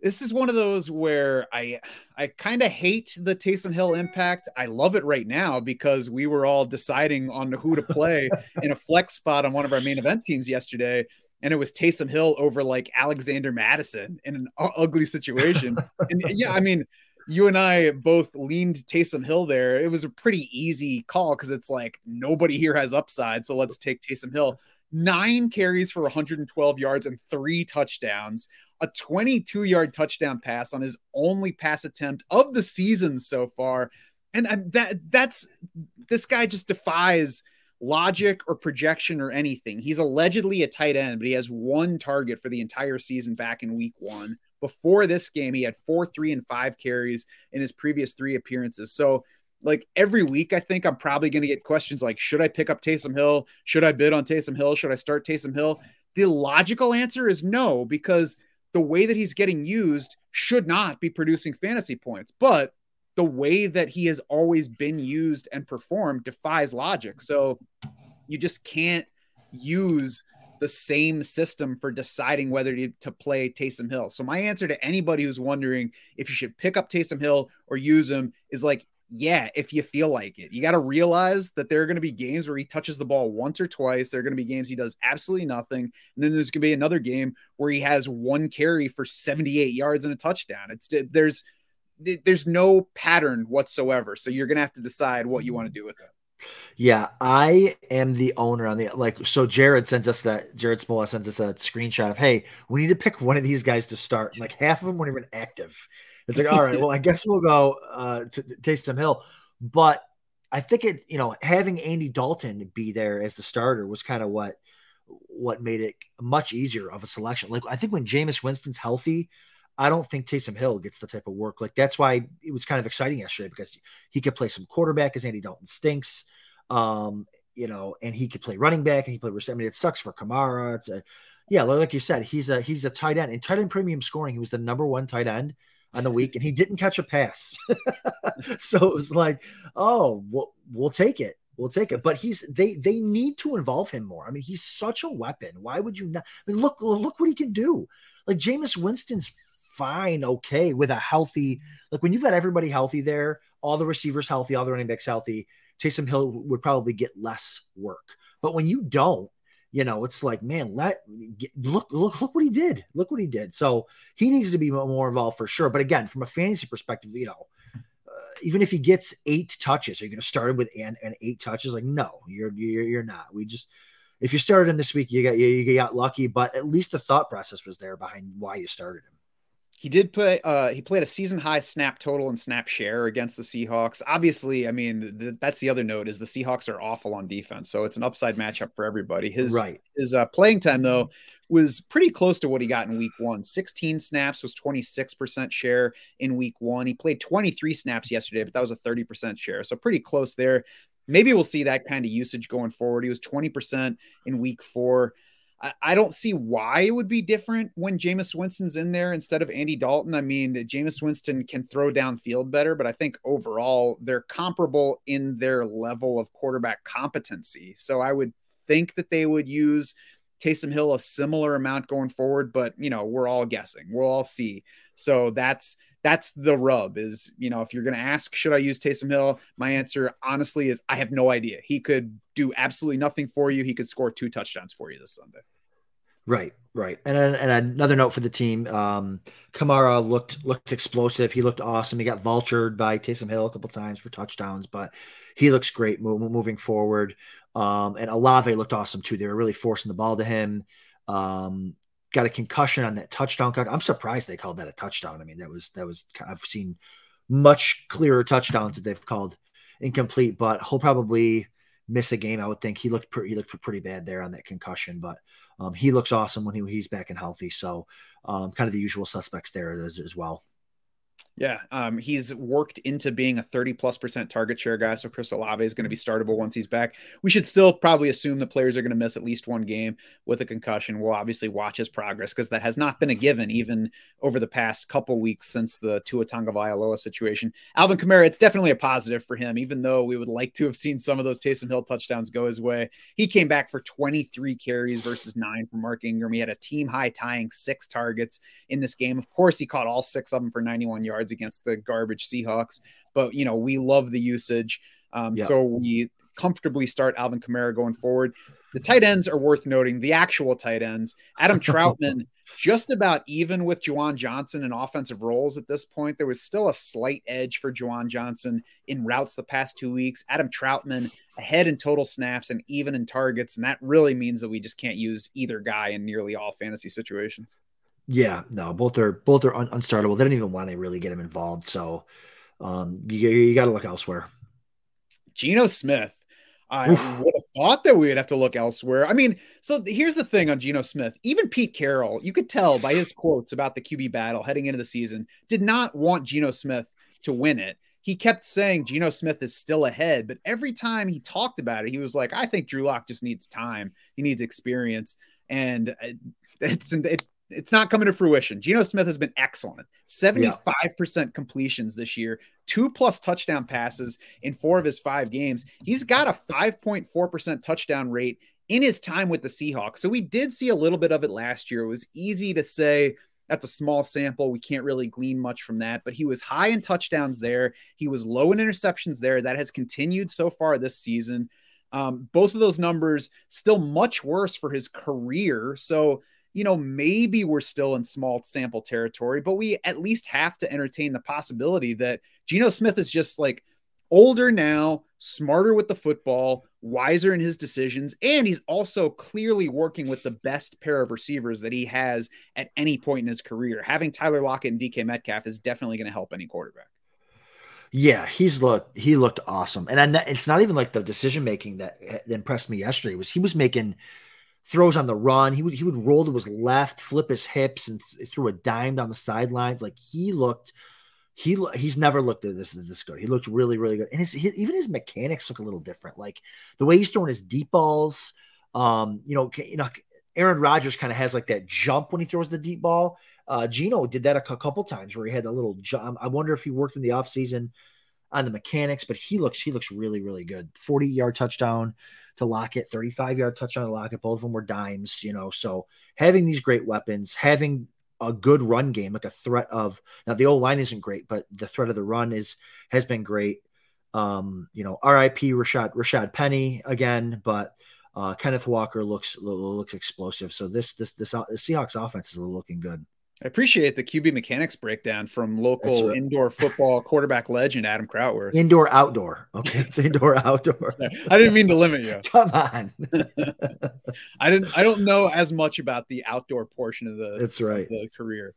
this is one of those where I I kind of hate the Taysom Hill impact. I love it right now because we were all deciding on who to play (laughs) in a flex spot on one of our main event teams yesterday, and it was Taysom Hill over like Alexander Mattison in an ugly situation. (laughs) and yeah, I mean, you and I both leaned Taysom Hill there. It was a pretty easy call because it's like nobody here has upside, so let's take Taysom Hill. Nine carries for 112 yards and three touchdowns a 22 yard touchdown pass on his only pass attempt of the season so far. And that that's this guy just defies logic or projection or anything. He's allegedly a tight end, but he has one target for the entire season back in week one. Before this game, he had four, three, and five carries in his previous three appearances. So, like every week, I think I'm probably going to get questions like, should I pick up Taysom Hill? Should I bid on Taysom Hill? Should I start Taysom Hill? The logical answer is no, because the way that he's getting used should not be producing fantasy points. But the way that he has always been used and performed defies logic. So you just can't use the same system for deciding whether to, play Taysom Hill. So my answer to anybody who's wondering if you should pick up Taysom Hill or use him is like, yeah, if you feel like it. You got to realize that there are going to be games where he touches the ball once or twice. There are going to be games he does absolutely nothing. And then there's going to be another game where he has one carry for 78 yards and a touchdown. It's there's there's no pattern whatsoever. So you're going to have to decide what you want to do with it. Yeah, I am the owner on the like. So Jared sends us that. Jared Smola sends us that screenshot of, "Hey, we need to pick one of these guys to start." like half of them weren't even active. It's like, all right, well, I (laughs) guess we'll go uh, to, Taysom Hill, but I think it, you know, having Andy Dalton be there as the starter was kind of what what made it much easier of a selection. Like I think when Jameis Winston's healthy, I don't think Taysom Hill gets the type of work. Like that's why it was kind of exciting yesterday because he could play some quarterback as Andy Dalton stinks. Um, you know, and he could play running back and he played. I mean, it sucks for Kamara. It's a yeah, like you said, he's a he's a tight end. In tight end premium scoring, he was the number one tight end on the week, and he didn't catch a pass. (laughs) so it was like, oh, we'll, we'll take it. We'll take it. But he's they they need to involve him more. I mean, he's such a weapon. Why would you not? I mean, look look what he can do. Like Jameis Winston's fine, okay, with a healthy, like when you've got everybody healthy there, all the receivers healthy, all the running backs healthy, Taysom Hill would probably get less work. But when you don't, you know, it's like, man, let get, look, look, look what he did. Look what he did. So he needs to be more involved for sure. But again, from a fantasy perspective, you know, uh, even if he gets eight touches, are you going to start him with and eight touches? Like, no, you're, you're, you're not. We just, if you started him this week, you got, you, you got lucky, but at least the thought process was there behind why you started him. He did play. Uh, he played a season high snap total and snap share against the Seahawks. Obviously, I mean the, that's the other note is the Seahawks are awful on defense, so it's an upside matchup for everybody. His right. his uh, playing time though was pretty close to what he got in Week One. Sixteen snaps was twenty six percent share in Week One. He played twenty three snaps yesterday, but that was a thirty percent share, so pretty close there. Maybe we'll see that kind of usage going forward. He was twenty percent in Week Four. I, don't see why it would be different when Jameis Winston's in there instead of Andy Dalton. I mean, Jameis Winston can throw downfield better, but I think overall they're comparable in their level of quarterback competency. So I would think that they would use Taysom Hill a similar amount going forward, but you know, we're all guessing. We'll all see. So that's that's the rub is, you know, if you're going to ask, should I use Taysom Hill? My answer, honestly, is I have no idea. He could do absolutely nothing for you. He could score two touchdowns for you this Sunday. Right, right. And, and another note for the team: um, Kamara looked looked explosive. He looked awesome. He got vultured by Taysom Hill a couple times for touchdowns, but he looks great moving forward. Um, and Olave looked awesome too. They were really forcing the ball to him. Um, got a concussion on that touchdown. I'm surprised they called that a touchdown. I mean, that was that was I've seen much clearer touchdowns that they've called incomplete, but he'll probably miss a game. I would think he looked pretty, he looked pretty bad there on that concussion, but um, he looks awesome when he, he's back and healthy. So um, kind of the usual suspects there as, as well. Yeah, um, he's worked into being a 30 plus percent target share guy. So Chris Olave is going to be startable once he's back. We should still probably assume the players are going to miss at least one game with a concussion. We'll obviously watch his progress because that has not been a given even over the past couple weeks since the Tua Tagovailoa situation. Alvin Kamara, it's definitely a positive for him, even though we would like to have seen some of those Taysom Hill touchdowns go his way. He came back for 23 carries versus nine for Mark Ingram. He had a team high tying six targets in this game. Of course, he caught all six of them for 91 yards against the garbage Seahawks. But you know, we love the usage. Um, yeah. So we comfortably start Alvin Kamara going forward. The tight ends are worth noting. The actual tight ends, Adam (laughs) Trautman, just about even with Juwan Johnson in offensive roles at this point. There was still a slight edge for Juwan Johnson in routes the past two weeks. Adam Trautman ahead in total snaps and even in targets, and that really means that we just can't use either guy in nearly all fantasy situations. Yeah, no, both are both are un- unstartable. They don't even want to really get him involved. So um, you, you got to look elsewhere. Geno Smith. I Oof. would have thought that we would have to look elsewhere. I mean, so here's the thing on Geno Smith. Even Pete Carroll, you could tell by his quotes about the QB battle heading into the season, did not want Geno Smith to win it. He kept saying Geno Smith is still ahead, but every time he talked about it, he was like, I think Drew Lock just needs time. He needs experience. and uh, (laughs) it's it, it's not coming to fruition. Geno Smith has been excellent. 75% yeah. completions this year, two plus touchdown passes in four of his five games. He's got a 5.4% touchdown rate in his time with the Seahawks. So we did see a little bit of it last year. It was easy to say that's a small sample. We can't really glean much from that, but he was high in touchdowns there. He was low in interceptions there. That has continued so far this season. Um, both of those numbers still much worse for his career. So, you know, maybe we're still in small sample territory, but we at least have to entertain the possibility that Geno Smith is just like older now, smarter with the football, wiser in his decisions, and he's also clearly working with the best pair of receivers that he has at any point in his career. Having Tyler Lockett and DK Metcalf is definitely going to help any quarterback. Yeah, he's looked he looked awesome, and I, it's not even like the decision making that, impressed me yesterday. Was he was making throws on the run? He would he would roll to his left, flip his hips, and th- threw a dime down the sidelines. Like he looked he he's never looked at this this good. He looked really really good, and his, his, even his mechanics look a little different. Like the way he's throwing his deep balls. Um, you know, you know, Aaron Rodgers kind of has like that jump when he throws the deep ball. Uh, Geno did that a couple times where he had a little jump. I wonder if he worked in the offseason on the mechanics, but he looks he looks really really good. Forty yard touchdown to Lockett, thirty five yard touchdown to Lockett. Both of them were dimes, you know. So having these great weapons, having a good run game, like a threat of now the old line isn't great, but the threat of the run is has been great. Um, you know, RIP Rashad Rashad Penny again, but uh, Kenneth Walker looks looks explosive. So this this this uh, the Seahawks offense is looking good. I appreciate the QB mechanics breakdown from local right. indoor football quarterback legend Adam Krautwirth. Indoor outdoor. Okay, it's indoor (laughs) outdoor. I didn't mean to limit you. (laughs) Come on. (laughs) I didn't. I don't know as much about the outdoor portion of the. That's right. The career.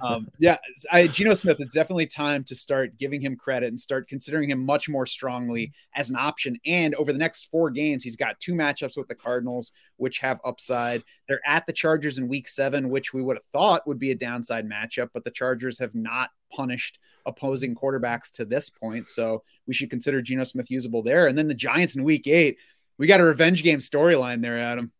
Um, yeah, I, Geno Smith. It's definitely time to start giving him credit and start considering him much more strongly as an option. And over the next four games, he's got two matchups with the Cardinals, which have upside. They're at the Chargers in Week Seven, which we would have thought would be a downside matchup, but the Chargers have not punished opposing quarterbacks to this point. So we should consider Geno Smith usable there. And then the Giants in week eight, we got a revenge game storyline there, Adam.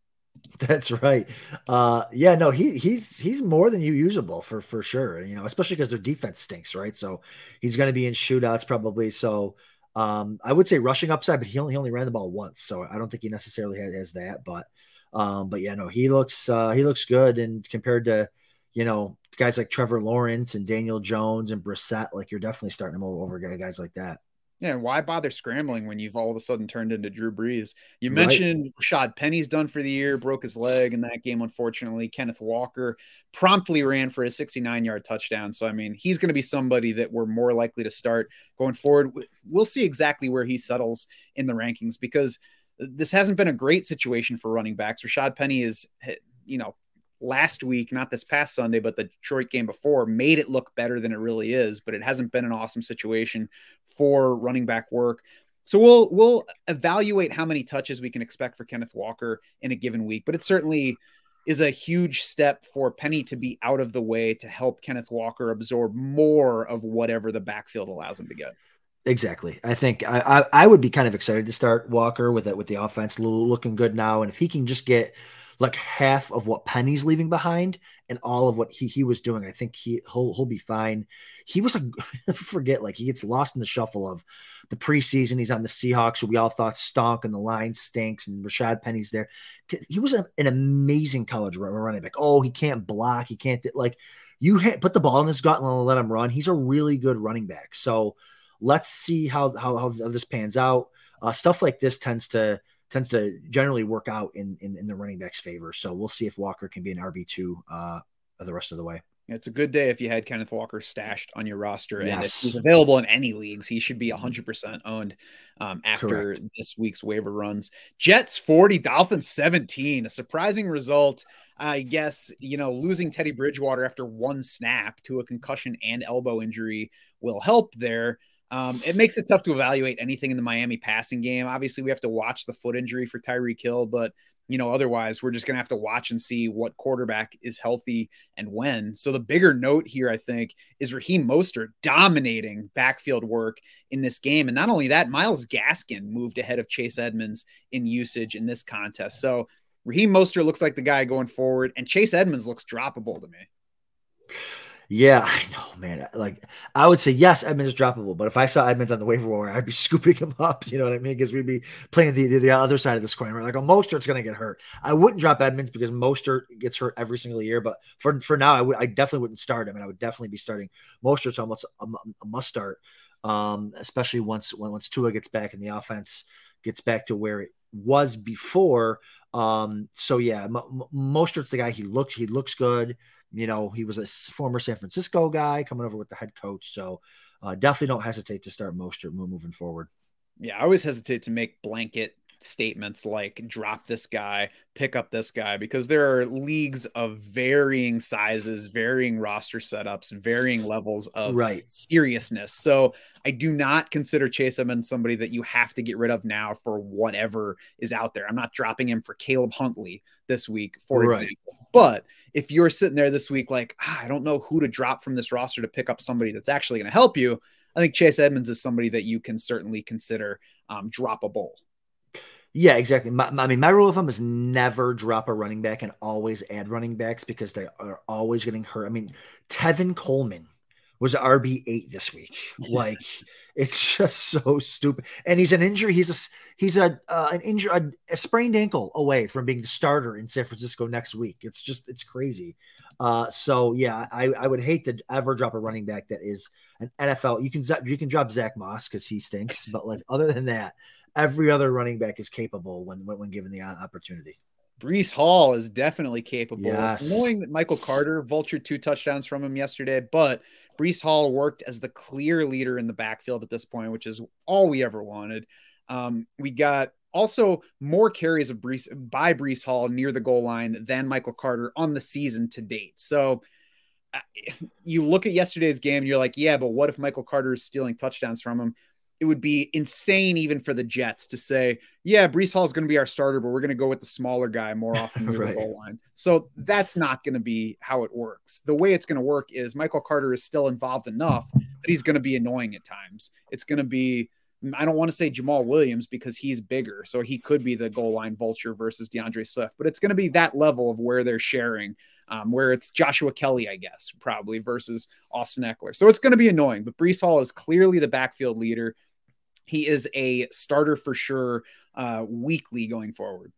That's right. Uh, yeah, no, he he's he's more than you usable for for sure. You know, especially because their defense stinks, right? So he's going to be in shootouts probably. So um, I would say rushing upside, but he only he only ran the ball once, so I don't think he necessarily has, has that. But um, but yeah, no, he looks uh, he looks good, and compared to you know, guys like Trevor Lawrence and Daniel Jones and Brissett, like you're definitely starting to move over guys like that. Yeah, why bother scrambling when you've all of a sudden turned into Drew Brees? You mentioned right. Rashad Penny's done for the year, broke his leg in that game, unfortunately. Kenneth Walker promptly ran for a 69 yard touchdown. So, I mean, he's going to be somebody that we're more likely to start going forward. We'll see exactly where he settles in the rankings because this hasn't been a great situation for running backs. Rashad Penny is, eh, you know, last week, not this past Sunday, but the Detroit game before, made it look better than it really is. But it hasn't been an awesome situation for running back work. So we'll we'll evaluate how many touches we can expect for Kenneth Walker in a given week. But it certainly is a huge step for Penny to be out of the way to help Kenneth Walker absorb more of whatever the backfield allows him to get. Exactly. I think I, I, I would be kind of excited to start Walker with it with the offense looking good now, and if he can just get like half of what Penny's leaving behind and all of what he, he was doing. I think he he'll, he'll be fine. He was a (laughs) forget like he gets lost in the shuffle of the preseason. He's on the Seahawks, who we all thought stunk, and the line stinks, and Rashad Penny's there. He was a, an amazing college running back. Oh, he can't block. He can't like you hit, put the ball in his gut and let him run. He's a really good running back. So let's see how how, how this pans out. Uh, stuff like this tends to tends to generally work out in, in, in the running back's favor. So we'll see if Walker can be an RB two uh, the rest of the way. It's a good day if you had Kenneth Walker stashed on your roster, yes. and if he's available in any leagues, he should be 100% owned um, after Correct. this week's waiver runs. Jets 40, Dolphins 17, a surprising result. I guess you know losing Teddy Bridgewater after one snap to a concussion and elbow injury will help there. Um, it makes it tough to evaluate anything in the Miami passing game. Obviously, we have to watch the foot injury for Tyreek Hill, but you know, otherwise, we're just going to have to watch and see what quarterback is healthy and when. So, the bigger note here, I think, is Raheem Mostert dominating backfield work in this game. And not only that, Myles Gaskin moved ahead of Chase Edmonds in usage in this contest. So, Raheem Mostert looks like the guy going forward, and Chase Edmonds looks droppable to me. Yeah, I know, man. Like I would say yes, Edmonds is droppable, but if I saw Edmonds on the waiver wire, I'd be (laughs) scooping him up. You know what I mean? Because we'd be playing the, the, the other side of the coin. Like, oh, Mostert's going to get hurt. I wouldn't drop Edmonds because Mostert gets hurt every single year. But for for now, I would I definitely wouldn't start him, and I would definitely be starting Mostert's almost a, a must start, um, especially once when once Tua gets back and the offense gets back to where it was before. Um, so yeah, M- Mostert's the guy. He looks he looks good. You know, he was a former San Francisco guy coming over with the head coach. So uh, definitely don't hesitate to start Mostert moving forward. Yeah, I always hesitate to make blanket statements like drop this guy, pick up this guy, because there are leagues of varying sizes, varying roster setups, varying levels of right. seriousness. So I do not consider Chase Edmonds somebody that you have to get rid of now for whatever is out there. I'm not dropping him for Caleb Huntley this week, for right. example. But if you're sitting there this week, like, ah, I don't know who to drop from this roster to pick up somebody that's actually going to help you, I think Chase Edmonds is somebody that you can certainly consider um, droppable. Yeah, exactly. My, I mean, my rule of thumb is never drop a running back and always add running backs because they are always getting hurt. I mean, Tevin Coleman was RB eight this week. (laughs) Like it's just so stupid. And he's an injury. He's a he's a uh, an injury a, a, sprained ankle away from being the starter in San Francisco next week. It's just it's crazy. Uh, so yeah, I, I would hate to ever drop a running back that is an NFL. You can you can drop Zach Moss because he stinks, but like other than that, every other running back is capable when when, when given the opportunity. Breece Hall is definitely capable. Yes. It's annoying that Michael Carter vultured two touchdowns from him yesterday, but Breece Hall worked as the clear leader in the backfield at this point, which is all we ever wanted. Um, we got also more carries of Breece by Breece Hall near the goal line than Michael Carter on the season to date. So uh, you look at yesterday's game, and you're like, yeah, but what if Michael Carter is stealing touchdowns from him? It would be insane even for the Jets to say, yeah, Breece Hall is going to be our starter, but we're going to go with the smaller guy more often (laughs) near right. the goal line. So that's not going to be how it works. The way it's going to work is Michael Carter is still involved enough that he's going to be annoying at times. It's going to be, I don't want to say Jamaal Williams because he's bigger. So he could be the goal line vulture versus D'Andre Swift, but it's going to be that level of where they're sharing. Um, where it's Joshua Kelley, I guess, probably versus Austin Ekeler. So it's going to be annoying, but Breece Hall is clearly the backfield leader. He is a starter for sure uh, weekly going forward.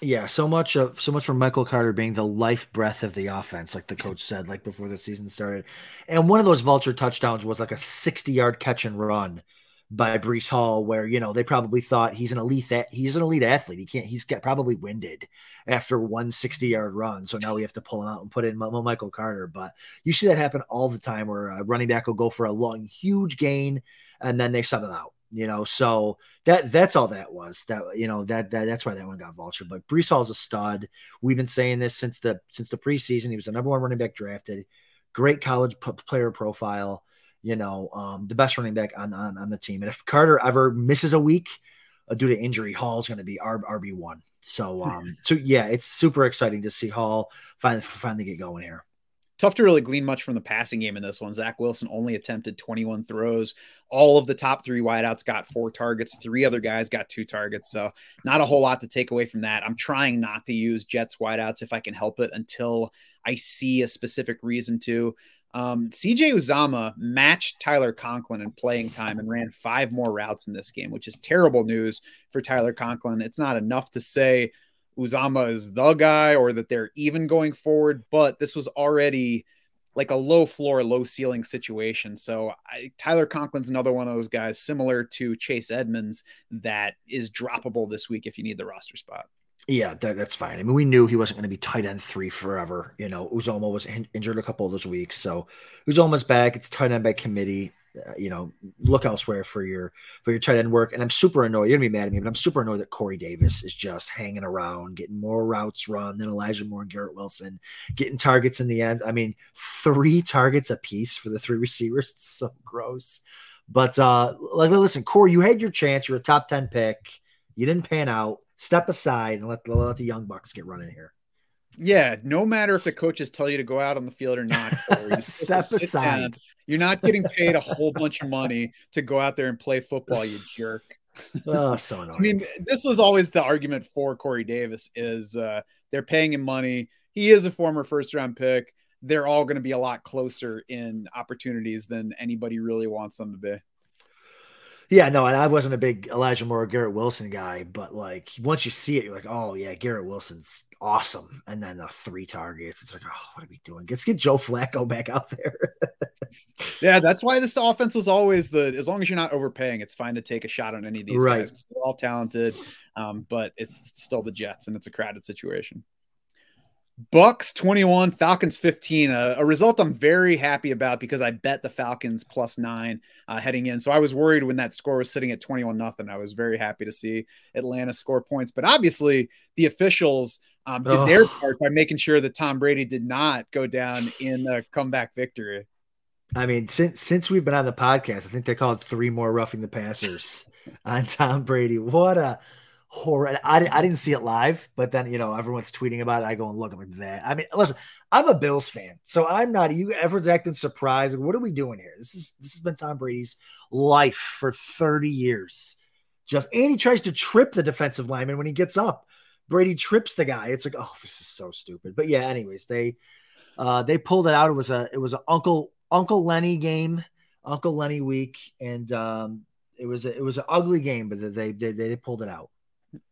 Yeah, so much of so much for Michael Carter being the life breath of the offense, like the coach said, like before the season started. And one of those vulture touchdowns was like a 60 yard catch and run by Breece Hall, where you know they probably thought he's an elite he's an elite athlete. He can't he's get probably winded after one 60 yard run. So now we have to pull him out and put in Michael Carter. But you see that happen all the time where a running back will go for a long, huge gain and then they sub him out you know, so that that's all that was. That you know that, that that's why that one got vulture. But Breece Hall's a stud. We've been saying this since the since the preseason. He was the number one running back drafted. Great college p- player profile. You know, um, the best running back on, on on the team. And if Carter ever misses a week uh, due to injury, Hall's going to be RB one. So um, so yeah, it's super exciting to see Hall finally finally get going here tough to really glean much from the passing game in this one. Zach Wilson only attempted 21 throws. All of the top three wideouts got four targets. Three other guys got two targets. So not a whole lot to take away from that. I'm trying not to use Jets wideouts if I can help it until I see a specific reason to. Um, CJ Uzomah matched Tyler Conklin in playing time and ran five more routes in this game, which is terrible news for Tyler Conklin. It's not enough to say Uzomah is the guy or that they're even going forward, but this was already like a low floor, low ceiling situation. So I, Tyler Conklin's another one of those guys similar to Chase Edmonds that is droppable this week if you need the roster spot. Yeah, that, that's fine. I mean, we knew he wasn't going to be tight end three forever. You know, Uzomah was in, injured a couple of those weeks, so Uzomah's back. It's tight end by committee. Uh, you know, look elsewhere for your for your tight end work. And I'm super annoyed. You're gonna be mad at me, but I'm super annoyed that Corey Davis is just hanging around, getting more routes run than Elijah Moore and Garrett Wilson, getting targets in the end. I mean, three targets a piece for the three receivers. (laughs) It's so gross. But uh like listen, Corey, you had your chance. You're a top 10 pick. You didn't pan out. Step aside and let, let the young bucks get running here. Yeah, no matter if the coaches tell you to go out on the field or not, (laughs) step aside. You're not getting paid a whole bunch of money to go out there and play football, you jerk. (laughs) Oh, so annoying. I mean, this was always the argument for Corey Davis is uh, they're paying him money. He is a former first round pick. They're all going to be a lot closer in opportunities than anybody really wants them to be. Yeah, no, and I wasn't a big Elijah Moore Garrett Wilson guy, but like once you see it, you're like, oh yeah, Garrett Wilson's awesome. And then the three targets, it's like, oh, what are we doing? Let's get Joe Flacco back out there. (laughs) yeah, that's why this offense was always the as long as you're not overpaying, it's fine to take a shot on any of these right. guys. They're all talented, um, but it's still the Jets and it's a crowded situation. Bucks 21, Falcons 15. A, a, result I'm very happy about because I bet the Falcons plus nine uh, heading in. So I was worried when that score was sitting at 21 nothing. I was very happy to see Atlanta score points. But obviously, the officials um, did oh. their part by making sure that Tom Brady did not go down in a comeback victory. I mean, since since we've been on the podcast, I think they called three more roughing the passers (laughs) on Tom Brady. What a horror. I, I didn't see it live, but then you know everyone's tweeting about it. I go and look. I'm like that. I mean, listen, I'm a Bills fan, so I'm not. You everyone's acting surprised. What are we doing here? This is this has been Tom Brady's life for 30 years. Just and he tries to trip the defensive lineman when he gets up. Brady trips the guy. It's like, oh, this is so stupid. But yeah, anyways, they uh they pulled it out. It was a it was an Uncle Uncle Lenny game, Uncle Lenny week, and um it was a, it was an ugly game, but they they they pulled it out.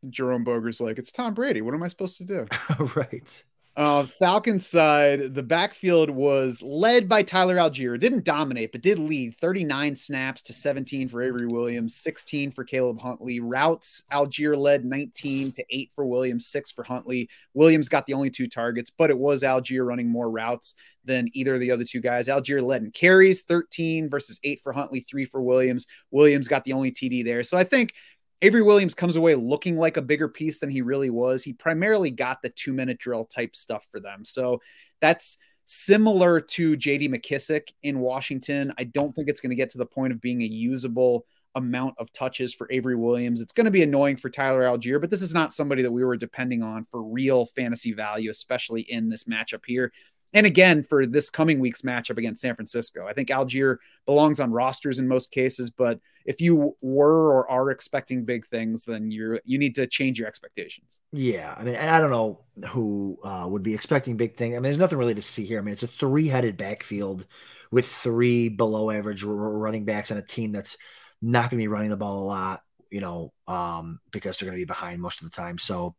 Jerome Boger's like, it's Tom Brady. What am I supposed to do? (laughs) right. Uh, Falcons side, the backfield was led by Tyler Allgeier. Didn't dominate, but did lead 39 snaps to 17 for Avery Williams, 16 for Caleb Huntley. Routes, Allgeier led 19 to 8 for Williams, 6 for Huntley. Williams got the only two targets, but it was Allgeier running more routes than either of the other two guys. Allgeier led in carries, 13 versus 8 for Huntley, 3 for Williams. Williams got the only TD there. So I think Avery Williams comes away looking like a bigger piece than he really was. He primarily got the two minute drill type stuff for them. So that's similar to JD McKissic in Washington. I don't think it's going to get to the point of being a usable amount of touches for Avery Williams. It's going to be annoying for Tyler Allgeier, but this is not somebody that we were depending on for real fantasy value, especially in this matchup here. And again, for this coming week's matchup against San Francisco, I think Allgeier belongs on rosters in most cases, but if you were or are expecting big things, then you're you need to change your expectations. Yeah, I mean, I don't know who uh, would be expecting big things. I mean, there's nothing really to see here. I mean, it's a three-headed backfield with three below average running backs on a team that's not going to be running the ball a lot, you know, um, because they're going to be behind most of the time. So,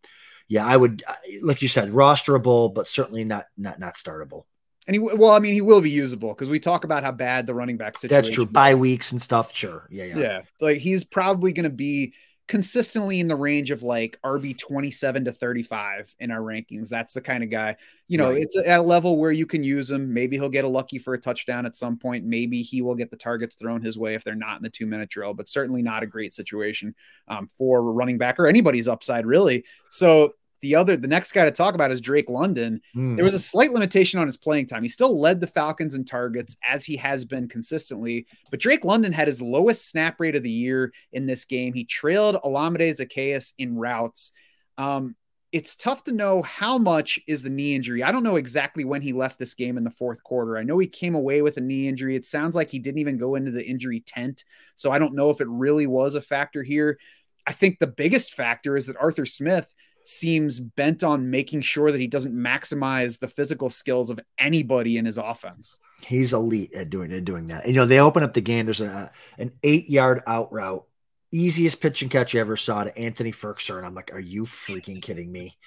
yeah, I would, uh, like you said, rosterable, but certainly not not not startable. And he, well, I mean, he will be usable because we talk about how bad the running back situation. That's true. Bye weeks and stuff. Sure. Yeah. Yeah. Yeah. Like he's probably going to be consistently in the range of like RB 27 to 35 in our rankings. That's the kind of guy, you know, right. it's at a level where you can use him. Maybe he'll get a lucky for a touchdown at some point. Maybe he will get the targets thrown his way if they're not in the two minute drill, but certainly not a great situation um, for running back or anybody's upside, really. So the other, the next guy to talk about is Drake London. Mm. There was a slight limitation on his playing time. He still led the Falcons in targets as he has been consistently, but Drake London had his lowest snap rate of the year in this game. He trailed Olamide Zaccheaus in routes. Um, it's tough to know how much is the knee injury. I don't know exactly when he left this game in the fourth quarter. I know he came away with a knee injury. It sounds like he didn't even go into the injury tent. So I don't know if it really was a factor here. I think the biggest factor is that Arthur Smith seems bent on making sure that he doesn't maximize the physical skills of anybody in his offense. He's elite at doing at doing that. And, you know, they open up the game. There's a, an eight yard out route, easiest pitch and catch you ever saw to Anthony Firkser, and I'm like, are you freaking kidding me?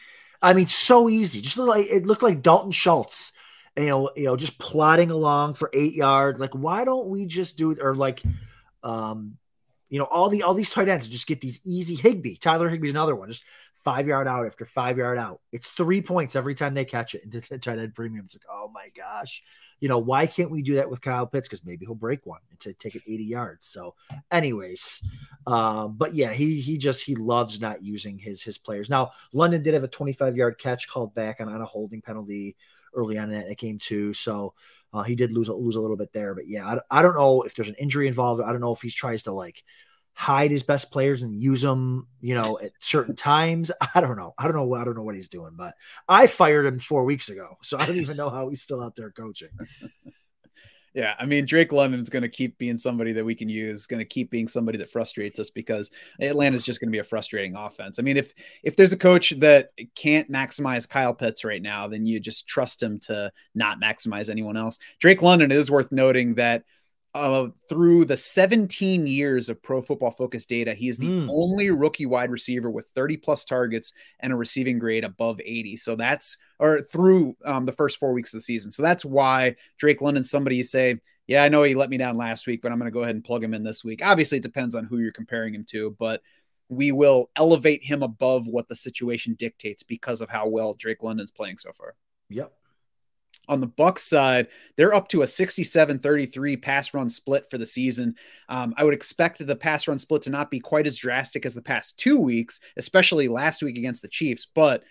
I mean, so easy. Just like it looked like Dalton Schultz, you know, you know, just plodding along for eight yards. Like, why don't we just do? Or like, um, you know, all the all these tight ends just get these easy Higbee, Tyler Higbee's another one. Just five yard out after five yard out. It's three points every time they catch it into tight end premium. It's like, oh my gosh, you know, why can't we do that with Kyle Pitts? Because maybe he'll break one to take it 80 yards. So, anyways, um, but yeah, he he just he loves not using his his players. Now, London did have a 25 yard catch called back on, on a holding penalty early on in that game too. So uh, he did lose lose a little bit there. But yeah, I, I don't know if there's an injury involved. I don't know if he tries to like hide his best players and use them, you know, at certain times. (laughs) I don't know. I don't know. I don't know what he's doing, but I fired him four weeks ago, so I don't even know how he's still out there coaching. (laughs) Yeah, I mean Drake London's going to keep being somebody that we can use. Going to keep being somebody that frustrates us because Atlanta's just going to be a frustrating offense. I mean, if if there's a coach that can't maximize Kyle Pitts right now, then you just trust him to not maximize anyone else. Drake London is worth noting that uh, through the 17 years of pro football focus data, he is the mm. only rookie wide receiver with 30 plus targets and a receiving grade above 80. So that's, or through um, the first four weeks of the season. So that's why Drake London, somebody you say, yeah, I know he let me down last week, but I'm going to go ahead and plug him in this week. Obviously, it depends on who you're comparing him to, but we will elevate him above what the situation dictates because of how well Drake London's playing so far. Yep on the Bucks side, they're up to a 67-33 pass run split for the season. Um, I would expect the pass run split to not be quite as drastic as the past two weeks, especially last week against the Chiefs, but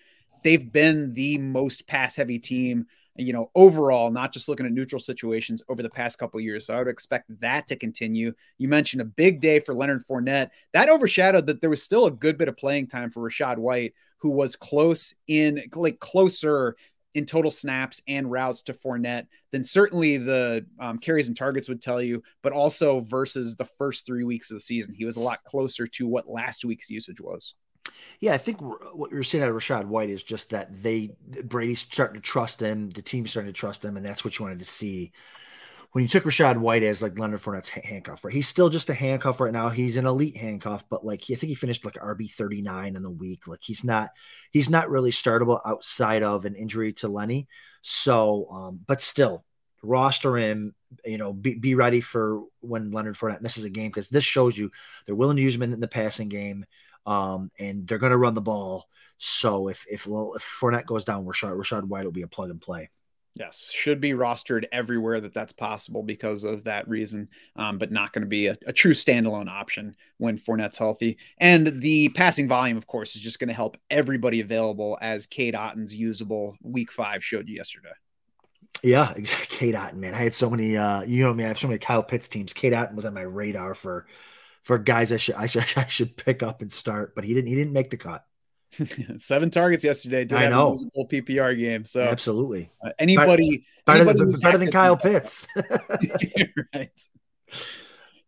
they've been the most pass heavy team, you know, overall, not just looking at neutral situations over the past couple years. So I would expect that to continue. You mentioned a big day for Leonard Fournette. That overshadowed that there was still a good bit of playing time for Rachaad White, who was close in, like closer in total snaps and routes to Fournette then certainly the um, carries and targets would tell you, but also versus the first three weeks of the season. He was a lot closer to what last week's usage was. Yeah, I think what you're saying out of Rachaad White is just that they Brady's starting to trust him, the team's starting to trust him, and that's what you wanted to see when you took Rachaad White as like Leonard Fournette's handcuff, right? He's still just a handcuff right now. He's an elite handcuff, but like I think he finished like RB thirty nine in the week. Like he's not he's not really startable outside of an injury to Lenny. So, um, but still, roster him. You know, be, be ready for when Leonard Fournette misses a game because this shows you they're willing to use him in the passing game, um, and they're going to run the ball. So if if if Fournette goes down, Rachaad Rachaad White will be a plug and play. Yes, should be rostered everywhere that that's possible because of that reason, um, but not going to be a, a, true standalone option when Fournette's healthy. And the passing volume, of course, is just going to help everybody available as Cade Otton's usable week five showed you yesterday. Yeah. (laughs) Cade Otton, man. I had so many, uh, you know, man, I have so many Kyle Pitts teams. Cade Otton was on my radar for for guys I should I should (laughs) I should pick up and start, but he didn't he didn't make the cut. (laughs) Seven targets yesterday. Did I know. A whole PPR game. So absolutely. Uh, anybody better, anybody better, better than Kyle Pitts. (laughs) right.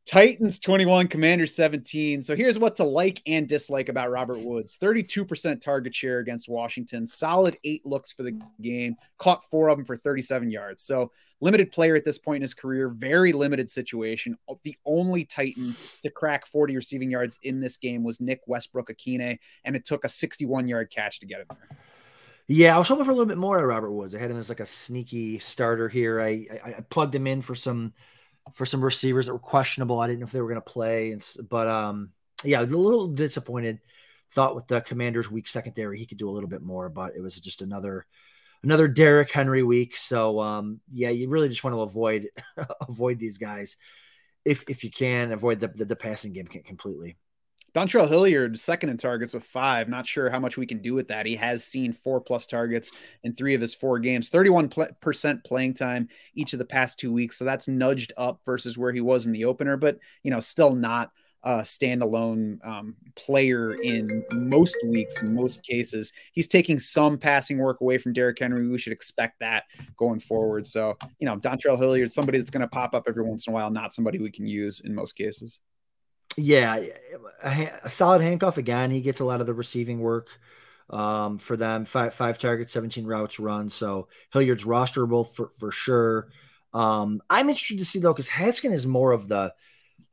Titans 21, Commander 17. So here's what to like and dislike about Robert Woods 32% target share against Washington, solid eight looks for the game, caught four of them for 37 yards. So limited player at this point in his career, very limited situation. The only Titan to crack 40 receiving yards in this game was Nick Westbrook-Ikhine, and it took a 61 yard catch to get him there. Yeah, I was hoping for a little bit more of Robert Woods. I had him as like a sneaky starter here. I, I, I plugged him in for some for some receivers that were questionable. I didn't know if they were going to play, and, but um, yeah, a little disappointed. Thought with the Commanders' weak secondary, he could do a little bit more, but it was just another another Derrick Henry week. So um, yeah, you really just want to avoid (laughs) avoid these guys if if you can avoid the the, the passing game completely. Dontrell Hilliard, second in targets with five. Not sure how much we can do with that. He has seen four plus targets in three of his four games, 31% playing time each of the past two weeks. So that's nudged up versus where he was in the opener, but, you know, still not a standalone um, player in most weeks, in most cases. He's taking some passing work away from Derrick Henry. We should expect that going forward. So, you know, Dontrell Hilliard, somebody that's going to pop up every once in a while, not somebody we can use in most cases. Yeah, a, a, solid handcuff again. He gets a lot of the receiving work um, for them. Five five targets, seventeen routes run. So Hilliard's rosterable for for sure. Um, I'm interested to see though because Haskin is more of the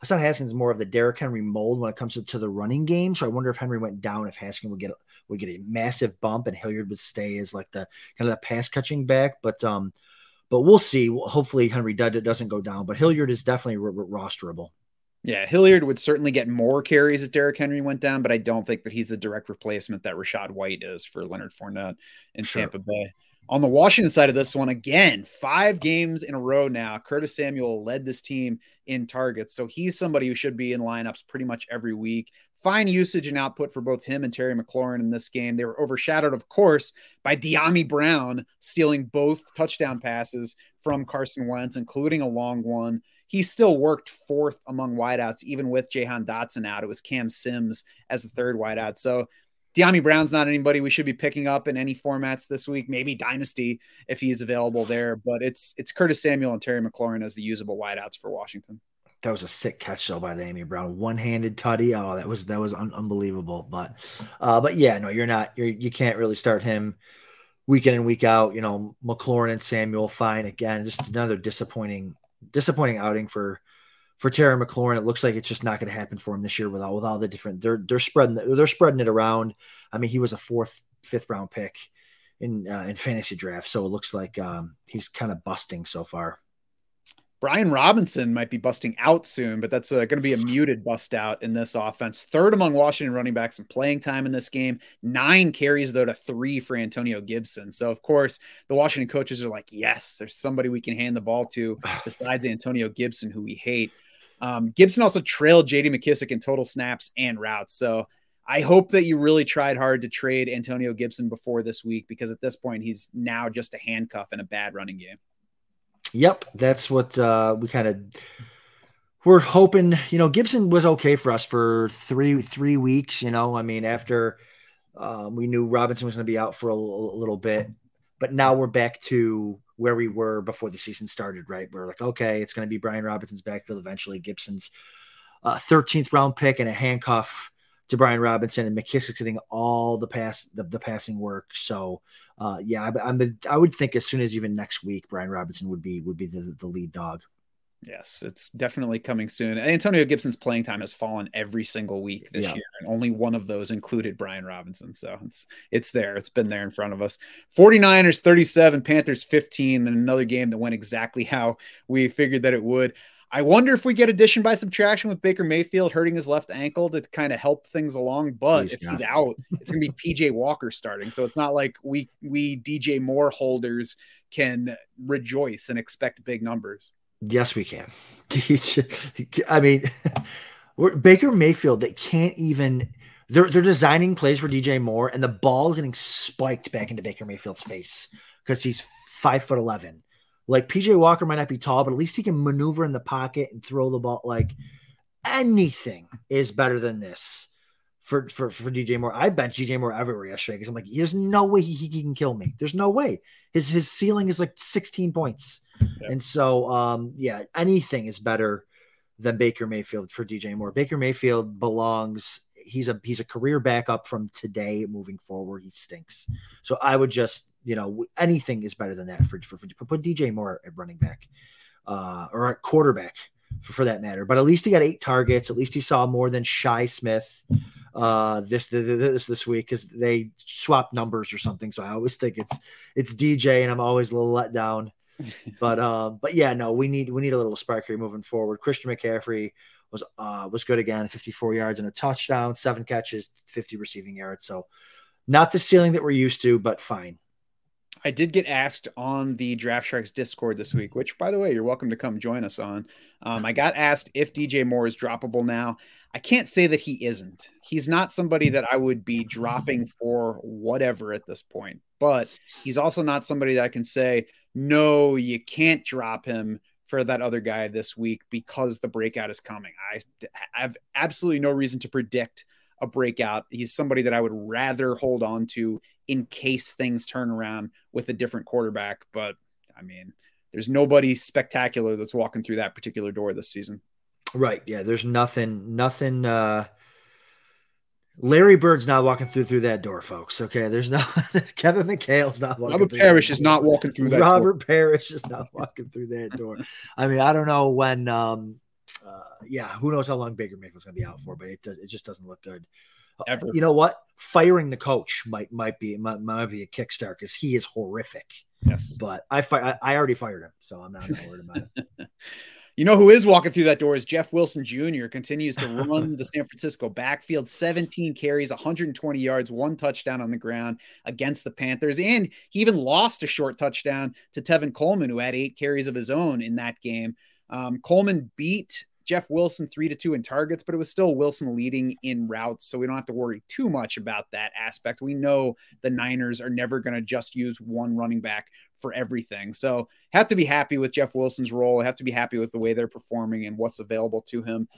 Hassan Haskins is more of the Derrick Henry mold when it comes to, to, the running game. So I wonder if Henry went down, if Haskins would get would get a massive bump and Hilliard would stay as like the kind of the pass catching back. But um, but we'll see. Hopefully Henry doesn't go down, but Hilliard is definitely rosterable. Yeah, Hilliard would certainly get more carries if Derrick Henry went down, but I don't think that he's the direct replacement that Rachaad White is for Leonard Fournette in sure. Tampa Bay. On the Washington side of this one, again, five games in a row now. Curtis Samuel led this team in targets. So he's somebody who should be in lineups pretty much every week. Fine usage and output for both him and Terry McLaurin in this game. They were overshadowed, of course, by Dyami Brown stealing both touchdown passes from Carson Wentz, including a long one he still worked fourth among wideouts, even with Jahan Dotson out. It was Cam Sims as the third wideout. So Dyami Brown's not anybody we should be picking up in any formats this week. Maybe Dynasty if he's available there, but it's it's Curtis Samuel and Terry McLaurin as the usable wideouts for Washington. That was a sick catch though by Dyami Brown, one-handed tutty. Oh, that was that was un- unbelievable. But, uh, but yeah, no, you're not. You're you can't really start him week in and week out. You know, McLaurin and Samuel, fine. Again, just another disappointing disappointing outing for for Terry McLaurin. It looks like it's just not going to happen for him this year with all with all the different. They're they're spreading they're spreading it around. I mean, he was a fourth fifth round pick in uh, in fantasy draft, so it looks like um, he's kind of busting so far. Brian Robinson might be busting out soon, but that's uh, going to be a muted bust out in this offense. Third among Washington running backs in playing time in this game. Nine carries, though, to three for Antonio Gibson. So, of course, the Washington coaches are like, yes, there's somebody we can hand the ball to (sighs) besides Antonio Gibson, who we hate. Um, Gibson also trailed JD McKissic in total snaps and routes. So, I hope that you really tried hard to trade Antonio Gibson before this week because at this point, he's now just a handcuff in a bad running game. Yep, that's what uh, we kind of we're hoping. You know, Gibson was okay for us for three three weeks. You know, I mean, after um, we knew Robinson was going to be out for a, a, little bit, but now we're back to where we were before the season started. Right, we're like, okay, it's going to be Brian Robinson's backfield eventually. Gibson's uh, thirteenth uh, round pick and a handcuff to Brian Robinson and McKissic getting all the pass the, the passing work. So uh, yeah, I, I'm I would think as soon as even next week, Brian Robinson would be would be the, the lead dog. Yes, it's definitely coming soon. Antonio Gibson's playing time has fallen every single week this yeah. year, and only one of those included Brian Robinson. So it's it's there. It's been there in front of us. 49ers 37, Panthers 15, and another game that went exactly how we figured that it would. I wonder if we get addition by subtraction with Baker Mayfield hurting his left ankle to kind of help things along. But he's if he's out, it's going to be PJ Walker starting. So it's not like we we DJ Moore holders can rejoice and expect big numbers. Yes, we can. (laughs) I mean, (laughs) Baker Mayfield. They can't even. They're they're designing plays for DJ Moore, and the ball is getting spiked back into Baker Mayfield's face because he's five foot eleven like PJ Walker might not be tall, but at least he can maneuver in the pocket and throw the ball. Like anything is better than this for for, for DJ Moore. I bet DJ Moore everywhere yesterday because I'm like, there's no way he, he can kill me. There's no way. His his ceiling is like 16 points. And so um yeah, anything is better than Baker Mayfield for DJ Moore. Baker Mayfield belongs he's a he's a career backup from today moving forward. He stinks. So I would just you know, anything is better than that for, for, for put DJ Moore at running back uh, or at quarterback for, for, that matter. But at least he got eight targets. At least he saw more than Shi Smith uh, this this this week because they swapped numbers or something. So I always think it's it's DJ, and I'm always a little let down. (laughs) but um, but yeah, no, we need we need a little spark here moving forward. Christian McCaffrey was uh was good again, 54 yards and a touchdown, seven catches, 50 receiving yards. So not the ceiling that we're used to, but fine. I did get asked on the Draft Sharks Discord this week, which, by the way, you're welcome to come join us on. Um, I got asked if DJ Moore is droppable now. I can't say that he isn't. He's not somebody that I would be dropping for whatever at this point, but he's also not somebody that I can say, no, you can't drop him for that other guy this week because the breakout is coming. I have absolutely no reason to predict a breakout. He's somebody that I would rather hold on to in case things turn around with a different quarterback. But I mean, there's nobody spectacular that's walking through that particular door this season. Right. Yeah. There's nothing, nothing, uh, Larry Bird's not walking through through that door, folks. Okay, there's no (laughs) Kevin McHale's not walking. Robert Parish is not walking through that. Robert door. Parish is not walking through that door. I mean, I don't know when. Um, uh, yeah, who knows how long Baker Mayfield's going to be out for, but it does. It just doesn't look good. Ever. You know what? Firing the coach might might be might, might be a kickstart because he is horrific. Yes, but I fi- I, I already fired him, so I'm not, worried about it. (laughs) You know who is walking through that door is Jeff Wilson Jr. continues to (laughs) run the San Francisco backfield, 17 carries, 120 yards, one touchdown on the ground against the Panthers. And he even lost a short touchdown to Tevin Coleman, who had eight carries of his own in that game. Um, Coleman beat Jeff Wilson three to two in targets, but it was still Wilson leading in routes. So we don't have to worry too much about that aspect. We know the Niners are never going to just use one running back for everything. So have to be happy with Jeff Wilson's role. Have to be happy with the way they're performing and what's available to him.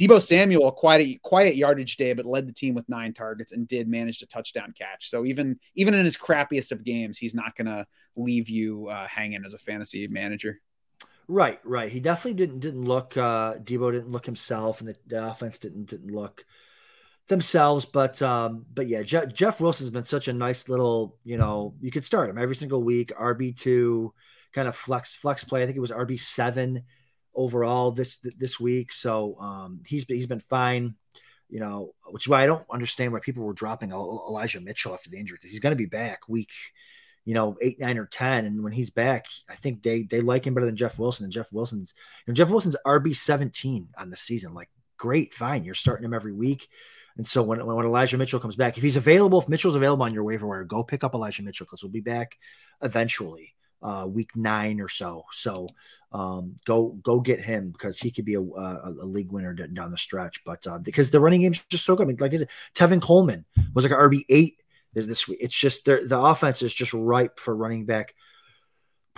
Deebo Samuel, quite a quiet yardage day, but led the team with nine targets and did manage a touchdown catch. So even even in his crappiest of games, he's not going to leave you uh, hanging as a fantasy manager. Right, right. He definitely didn't didn't look. Uh, Deebo didn't look himself, and the, the offense didn't didn't look themselves. But um, but yeah, Je- Jeff Wilson's been such a nice little. You know, you could start him every single week. RB two, kind of flex flex play. I think it was RB seven overall this this week. So um, he's he's been fine. You know, which is why I don't understand why people were dropping Elijah Mitchell after the injury because he's going to be back week, you know, eight, nine, or ten. And when he's back, I think they they like him better than Jeff Wilson. And Jeff Wilson's you know, Jeff Wilson's RB seventeen on the season. Like, great, fine, you're starting him every week. And so when, when Elijah Mitchell comes back, if he's available, if Mitchell's available on your waiver wire, go pick up Elijah Mitchell because we'll be back eventually uh, week nine or so. So um, go go get him because he could be a, a, a league winner down the stretch. But uh, because the running game's just so good, I mean, like I said, Tevin Coleman was like an RB eight this, week. It's just the offense is just ripe for running back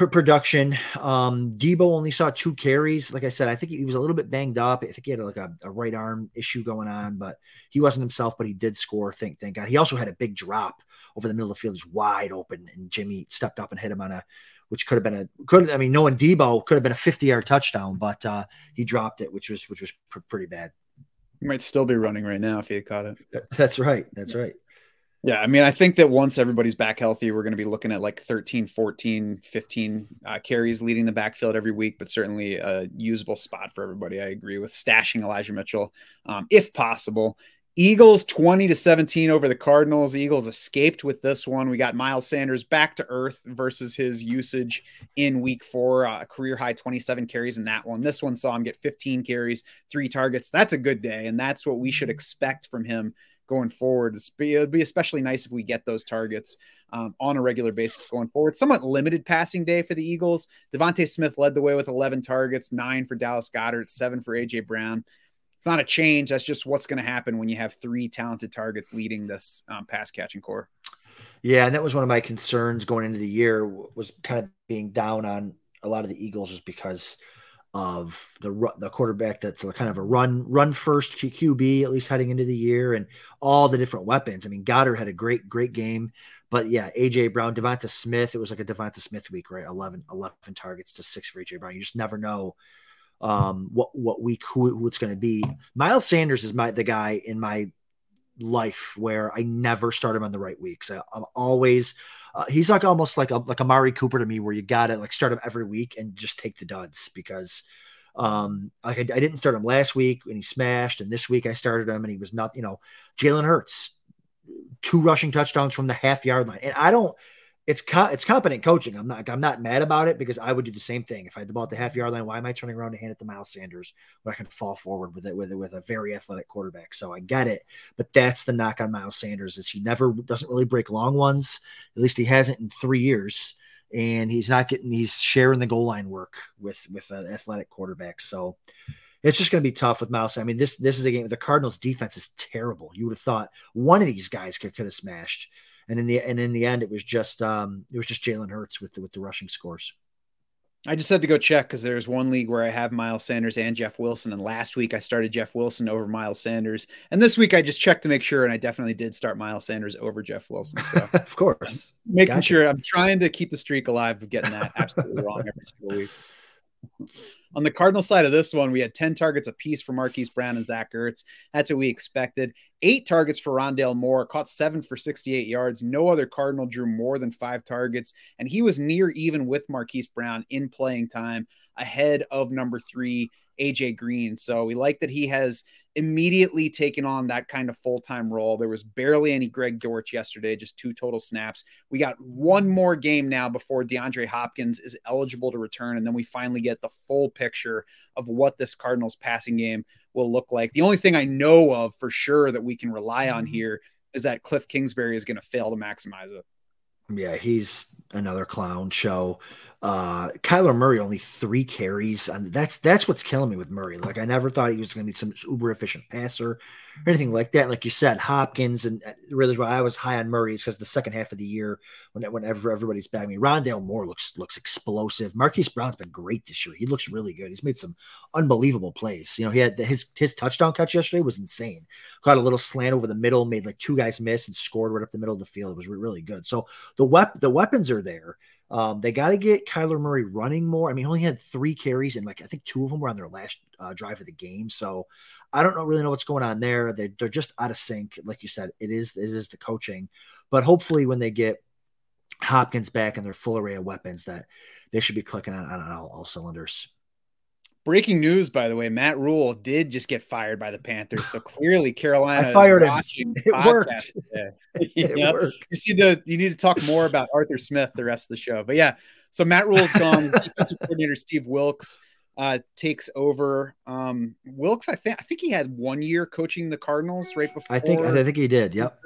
production. Um, Deebo only saw two carries. Like I said, I think he was a little bit banged up. I think he had like a, a, right arm issue going on, but he wasn't himself. But he did score. Thank thank God. He also had a big drop over the middle of the field. He's wide open, and Jimmy stepped up and hit him on a which could have been a could I mean knowing Deebo could have been a 50 yard touchdown, but uh, he dropped it, which was which was pr- pretty bad. He might still be running right now if he had caught it. That's right. That's right. Yeah, I mean, I think that once everybody's back healthy, we're going to be looking at like 13, 14, 15 uh, carries leading the backfield every week, but certainly a usable spot for everybody. I agree with stashing Elijah Mitchell um, if possible. Eagles 20 to 17 over the Cardinals. Eagles escaped with this one. We got Miles Sanders back to earth versus his usage in week four, uh, career high 27 carries in that one. This one saw him get 15 carries, three targets. That's a good day. And that's what we should expect from him going forward. It would be especially nice if we get those targets um, on a regular basis going forward. Somewhat limited passing day for the Eagles. DeVonta Smith led the way with 11 targets, nine for Dallas Goedert, seven for AJ Brown it's not a change. That's just what's going to happen when you have three talented targets leading this um, pass catching core. Yeah, and that was one of my concerns going into the year was kind of being down on a lot of the Eagles just because of the the quarterback that's kind of a run run first QB at least heading into the year and all the different weapons. I mean, Goedert had a great great game, but yeah, AJ Brown, Devonta Smith, it was like a Devonta Smith week, right? 11, 11 targets to six for AJ Brown. You just never know um, what what week who, who it's going to be. Miles Sanders is my the guy in my life where I never start him on the right weeks. I, am always uh, he's like almost like a like Amari Cooper to me, where you got to like start him every week and just take the duds because um like I, I, didn't start him last week and he smashed, and this week I started him and he was not you know Jalen Hurts two rushing touchdowns from the half yard line, and I don't it's co- it's competent coaching. I'm not I'm not mad about it because I would do the same thing if I had the ball at the half yard line. Why am I turning around to hand it to Miles Sanders when I can fall forward with it with it with a very athletic quarterback? So I get it, but that's the knock on Miles Sanders is he never doesn't really break long ones. At least he hasn't in three years, and he's not getting he's sharing the goal line work with with an athletic quarterback. So it's just going to be tough with Miles. I mean, this this is a game. The Cardinals' defense is terrible. You would have thought one of these guys could, could have smashed and in the and in the end, it was just um, it was just Jalen Hurts with the, with the rushing scores. I just had to go check because there's one league where I have Miles Sanders and Jeff Wilson, and last week I started Jeff Wilson over Miles Sanders, and this week I just checked to make sure, and I definitely did start Miles Sanders over Jeff Wilson. So (laughs) of course, making gotcha. sure I'm trying to keep the streak alive of getting that absolutely wrong every single week. On the Cardinal side of this one, we had 10 targets apiece for Marquise Brown and Zach Ertz. That's what we expected. Eight targets for Rondale Moore, caught seven for 68 yards. No other Cardinal drew more than five targets, and he was near even with Marquise Brown in playing time ahead of number three, AJ Green. So we like that he has immediately taken on that kind of full time role. There was barely any Greg Dortch yesterday, just two total snaps. We got one more game now before DeAndre Hopkins is eligible to return. And then we finally get the full picture of what this Cardinals passing game will look like. The only thing I know of for sure that we can rely on mm-hmm. here is that Cliff Kingsbury is going to fail to maximize it. Yeah, he's another clown show. Uh, Kyler Murray only three carries, and that's that's what's killing me with Murray. Like I never thought he was going to be some uber efficient passer or anything like that. Like you said, Hopkins and really why I was high on Murray is because the second half of the year, when whenever everybody's back, me, Rondale Moore looks looks explosive. Marquise Brown's been great this year. He looks really good. He's made some unbelievable plays. You know, he had his his touchdown catch yesterday was insane. Got a little slant over the middle, made like two guys miss, and scored right up the middle of the field. It was really good. So the wep- the weapons are there. Um, they got to get Kyler Murray running more. I mean, he only had three carries, and like I think two of them were on their last uh, drive of the game. So I don't know, really know what's going on there. They, they're just out of sync, like you said. It is it is the coaching, but hopefully when they get Hopkins back and their full array of weapons, that they should be clicking on, on all, all cylinders. Breaking news, by the way, Matt Rhule did just get fired by the Panthers. So clearly, Carolina I fired him. (laughs) It worked. (laughs) it yep. worked. You need to you need to talk more about Arthur Smith the rest of the show. But yeah, so Matt Rhule's gone. His defensive (laughs) coordinator Steve Wilks uh, takes over. Um, Wilks, I think I think he had one year coaching the Cardinals right before. I think I think he did. Yep.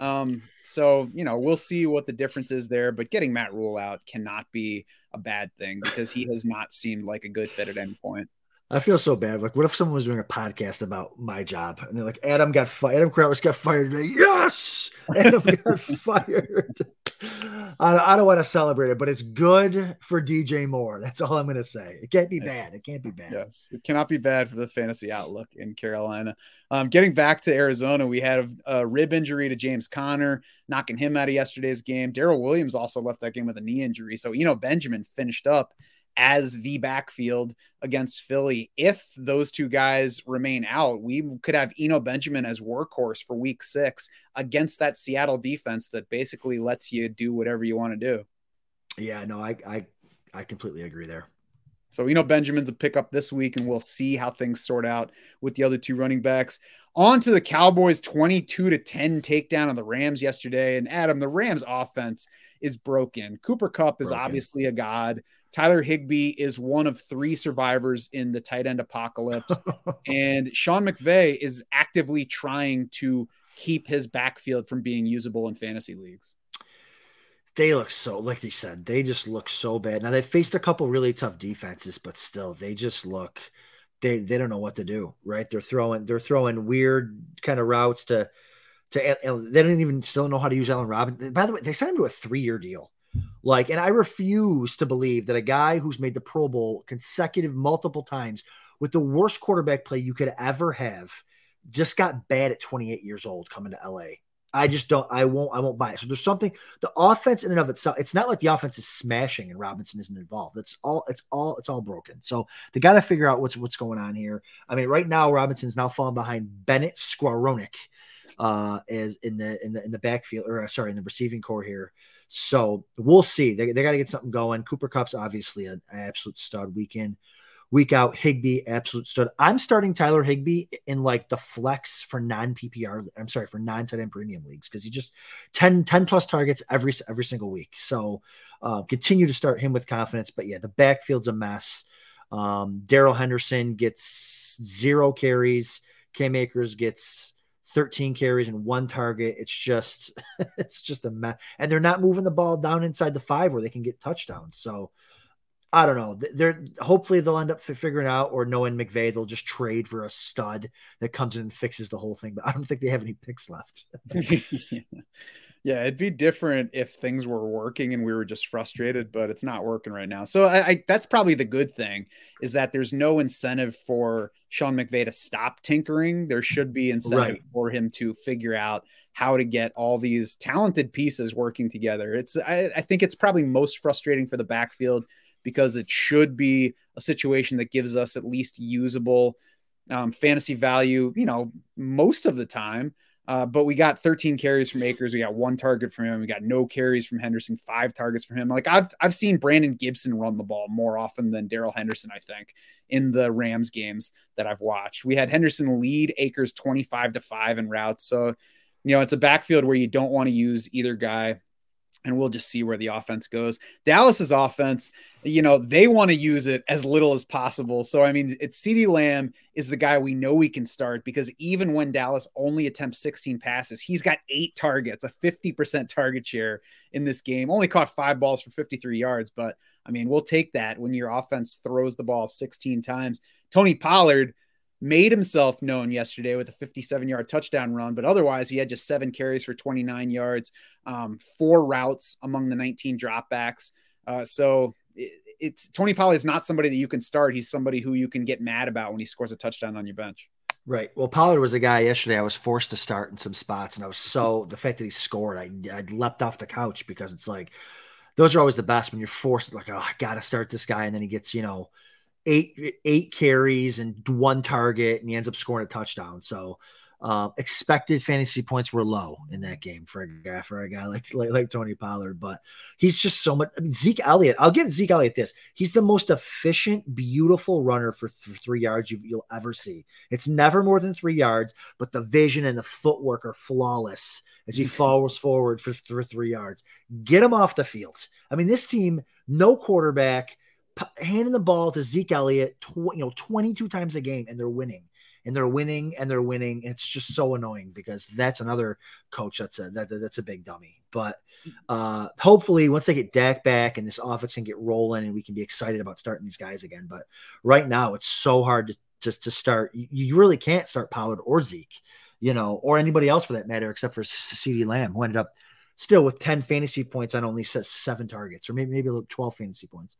Um, so you know we'll see what the difference is there, but getting Matt Rhule out cannot be a bad thing because he has not seemed like a good fit at any point. I feel so bad. Like, what if someone was doing a podcast about my job and they're like, Adam got fired, Adam Krauss got fired today. Yes, (laughs) Adam got fired. (laughs) I, I, don't want to celebrate it, but it's good for DJ Moore. That's all I'm going to say. It can't be bad. It can't be bad. Yes, it cannot be bad for the fantasy outlook in Carolina. Um, getting back to Arizona, we had a, a, rib injury to James Conner, knocking him out of yesterday's game. Darrel Williams also left that game with a knee injury. So, you know, Benjamin finished up as the backfield against Philly. If those two guys remain out, we could have Eno Benjamin as workhorse for week six against that Seattle defense that basically lets you do whatever you want to do. Yeah, no, I I I completely agree there. So you know Benjamin's a pickup this week, and we'll see how things sort out with the other two running backs. On to the Cowboys 22 to 10 takedown on the Rams yesterday. And Adam, the Rams offense is broken. Cooper Kupp is broken. obviously a god. Tyler Higbee is one of three survivors in the tight end apocalypse. (laughs) and Sean McVay is actively trying to keep his backfield from being usable in fantasy leagues. They look so, like they said, they just look so bad. Now they faced a couple really tough defenses, but still, they just look they they don't know what to do. Right? They're throwing they're throwing weird kind of routes to to. They don't even still know how to use Allen Robinson. By the way, they signed him to a three year deal. Like, and I refuse to believe that a guy who's made the Pro Bowl consecutive multiple times with the worst quarterback play you could ever have just got bad at 28 years old coming to LA. I just don't. I won't. I won't buy it. So there's something. The offense in and of itself. It's not like the offense is smashing and Robinson isn't involved. It's all. It's all. It's all broken. So they got to figure out what's what's going on here. I mean, right now Robinson's now falling behind Bennett Skowronek, uh, as in the in the in the backfield or uh, sorry in the receiving core here. So we'll see. They, they got to get something going. Cooper Kupp's obviously an absolute stud weekend. Week out, Higbee, absolute stud. I'm starting Tyler Higbee in like the flex for non PPR. I'm sorry, for non tight end premium leagues because he just 10, 10 plus targets every every single week. So uh, continue to start him with confidence. But yeah, the backfield's a mess. Um, Darrell Henderson gets zero carries. Cam Akers gets 13 carries and one target. It's just (laughs) it's just a mess. And they're not moving the ball down inside the five where they can get touchdowns. So I don't know. They're hopefully they'll end up figuring out or knowing McVay, they'll just trade for a stud that comes in and fixes the whole thing. But I don't think they have any picks left. (laughs) (laughs) Yeah, it'd be different if things were working and we were just frustrated, but it's not working right now. So I, I, that's probably the good thing is that there's no incentive for Sean McVay to stop tinkering. There should be incentive right. for him to figure out how to get all these talented pieces working together. It's I, I think it's probably most frustrating for the backfield because it should be a situation that gives us at least usable um, fantasy value, you know, most of the time. Uh, but we got 13 carries from Akers. We got one target from him. We got no carries from Henderson, five targets from him. Like I've I've seen Brandon Gibson run the ball more often than Darrell Henderson, I think, in the Rams games that I've watched. We had Henderson lead Akers 25 to 5 in routes. So, you know, it's a backfield where you don't want to use either guy. and we'll just see where the offense goes. Dallas's offense, you know, they want to use it as little as possible. So, I mean, it's CeeDee Lamb is the guy we know we can start because even when Dallas only attempts 16 passes, he's got eight targets, a 50% target share in this game. Only caught five balls for 53 yards, but I mean, we'll take that when your offense throws the ball 16 times. Tony Pollard made himself known yesterday with a 57 yard touchdown run, but otherwise, he had just seven carries for 29 yards, um, four routes among the 19 dropbacks. Uh, so it's Tony Pollard is not somebody that you can start. He's somebody who you can get mad about when he scores a touchdown on your bench. Right. Well, Pollard was a guy yesterday I was forced to start in some spots, and I was so the fact that he scored, I I leapt off the couch because it's like those are always the best when you're forced like, oh, I gotta start this guy, and then he gets, you know, eight eight carries and one target, and he ends up scoring a touchdown. So uh, expected fantasy points were low in that game for a guy for a guy like, like, like Tony Pollard, but he's just so much. I mean, Zeke Elliott. I'll give Zeke Elliott this. He's the most efficient, beautiful runner for, for three yards you, will ever see. It's never more than three yards, but the vision and the footwork are flawless as he (laughs) falls forward for, for three yards. Get him off the field. I mean, this team, no quarterback, handing the ball to Zeke Elliott, tw- you know, 22 times a game, and they're winning and they're winning and they're winning. It's just so annoying because that's another coach that's a that, that's a big dummy. But uh, hopefully, once they get Dak back and this offense can get rolling, and we can be excited about starting these guys again. But right now, it's so hard to to, to start. You, really can't start Pollard or Zeke, you know, or anybody else for that matter, except for CeeDee Lamb, who ended up still with 10 fantasy points on only seven targets, or maybe maybe 12 fantasy points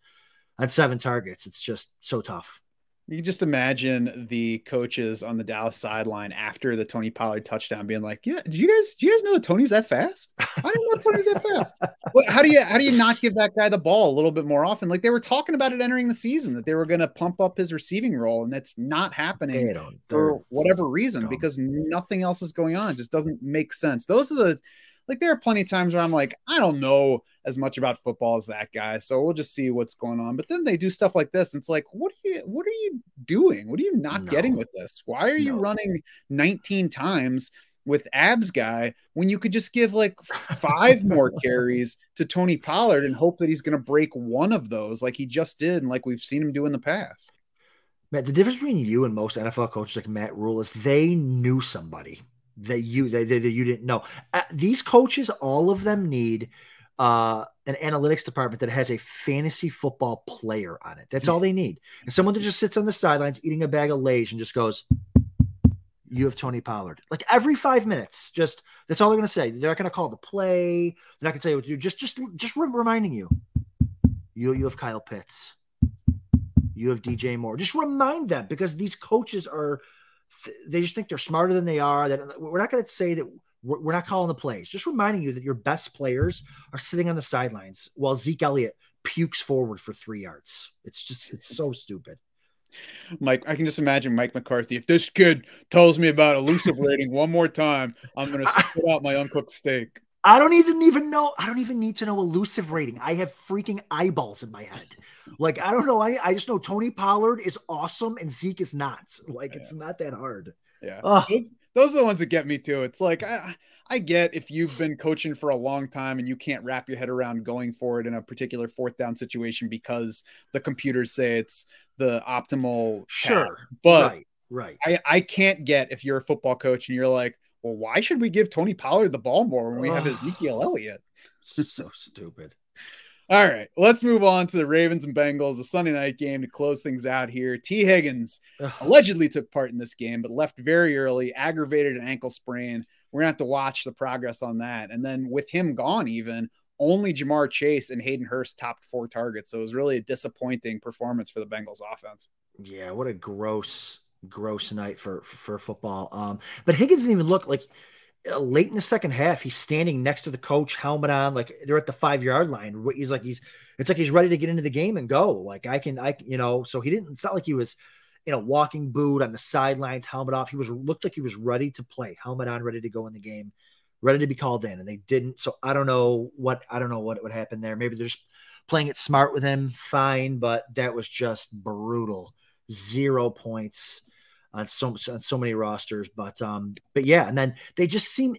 on seven targets. It's just so tough. You can just imagine the coaches on the Dallas sideline after the Tony Pollard touchdown being like, "Yeah, do you guys do you guys know Tony's that fast? I didn't know Tony's that fast. (laughs) how do you how do you not give that guy the ball a little bit more often? Like they were talking about it entering the season that they were going to pump up his receiving role, and that's not happening for whatever reason dumb. because nothing else is going on. It just doesn't make sense. Those are the like there are plenty of times where I'm like, I don't know as much about football as that guy, so we'll just see what's going on. But then they do stuff like this, and it's like, what are you what are you doing? What are you not no. getting with this? Why are you no. running 19 times with abs guy when you could just give like five more (laughs) carries to Tony Pollard and hope that he's going to break one of those like he just did and like we've seen him do in the past. Matt, the difference between you and most NFL coaches like Matt Rhule is they knew somebody that you that, that you didn't know. Uh, these coaches, all of them need uh, an analytics department that has a fantasy football player on it. That's all they need. And someone that just sits on the sidelines eating a bag of Lay's and just goes, "You have Tony Pollard." Like every five minutes, just that's all they're going to say. They're not going to call the play. They're not going to tell you what to do. Just, just, just reminding you, you, you have Kyle Pitts. You have DJ Moore. Just remind them because these coaches are they just think they're smarter than they are. That we're not going to say that we're, we're, not calling the plays. Just reminding you that your best players are sitting on the sidelines while Zeke Elliott pukes forward for three yards. It's just it's so stupid. Mike, I can just imagine Mike McCarthy. If this kid tells me about elusive rating one more time, I'm going to spit out my uncooked steak. I don't even even know. I don't even need to know elusive rating. I have freaking eyeballs in my head. Like I don't know. I I just know Tony Pollard is awesome and Zeke is not. Like yeah. it's not that hard. Yeah, those, those, are the ones that get me too. It's like I I get if you've been coaching for a long time and you can't wrap your head around going for it in a particular fourth down situation because the computers say it's the optimal. Sure, but right, right. I I can't get if you're a football coach and you're like well, why should we give Tony Pollard the ball more when we have Ezekiel Elliott? so (laughs) stupid. All right, let's move on to the Ravens and Bengals, the Sunday night game to close things out here. T. Higgins allegedly took part in this game, but left very early, aggravated an ankle sprain. We're gonna have to watch the progress on that. And then with him gone, even only Ja'Marr Chase and Hayden Hurst topped four targets. So it was really a disappointing performance for the Bengals offense. Yeah, what a gross gross night for for, football. Um, but Higgins didn't even look like Uh, late in the second half. He's standing next to the coach, helmet on, like they're at the five yard line. He's like he's it's like he's ready to get into the game and go. Like I can, I you know. So he didn't. It's not like he was in a walking boot on the sidelines, helmet off. He was looked like he was ready to play, helmet on, ready to go in the game, ready to be called in, and they didn't. So I don't know what I don't know what would happen there. Maybe they're just playing it smart with him, fine, but that was just brutal. Zero points on so on so many rosters. But um, but yeah, and then they just seem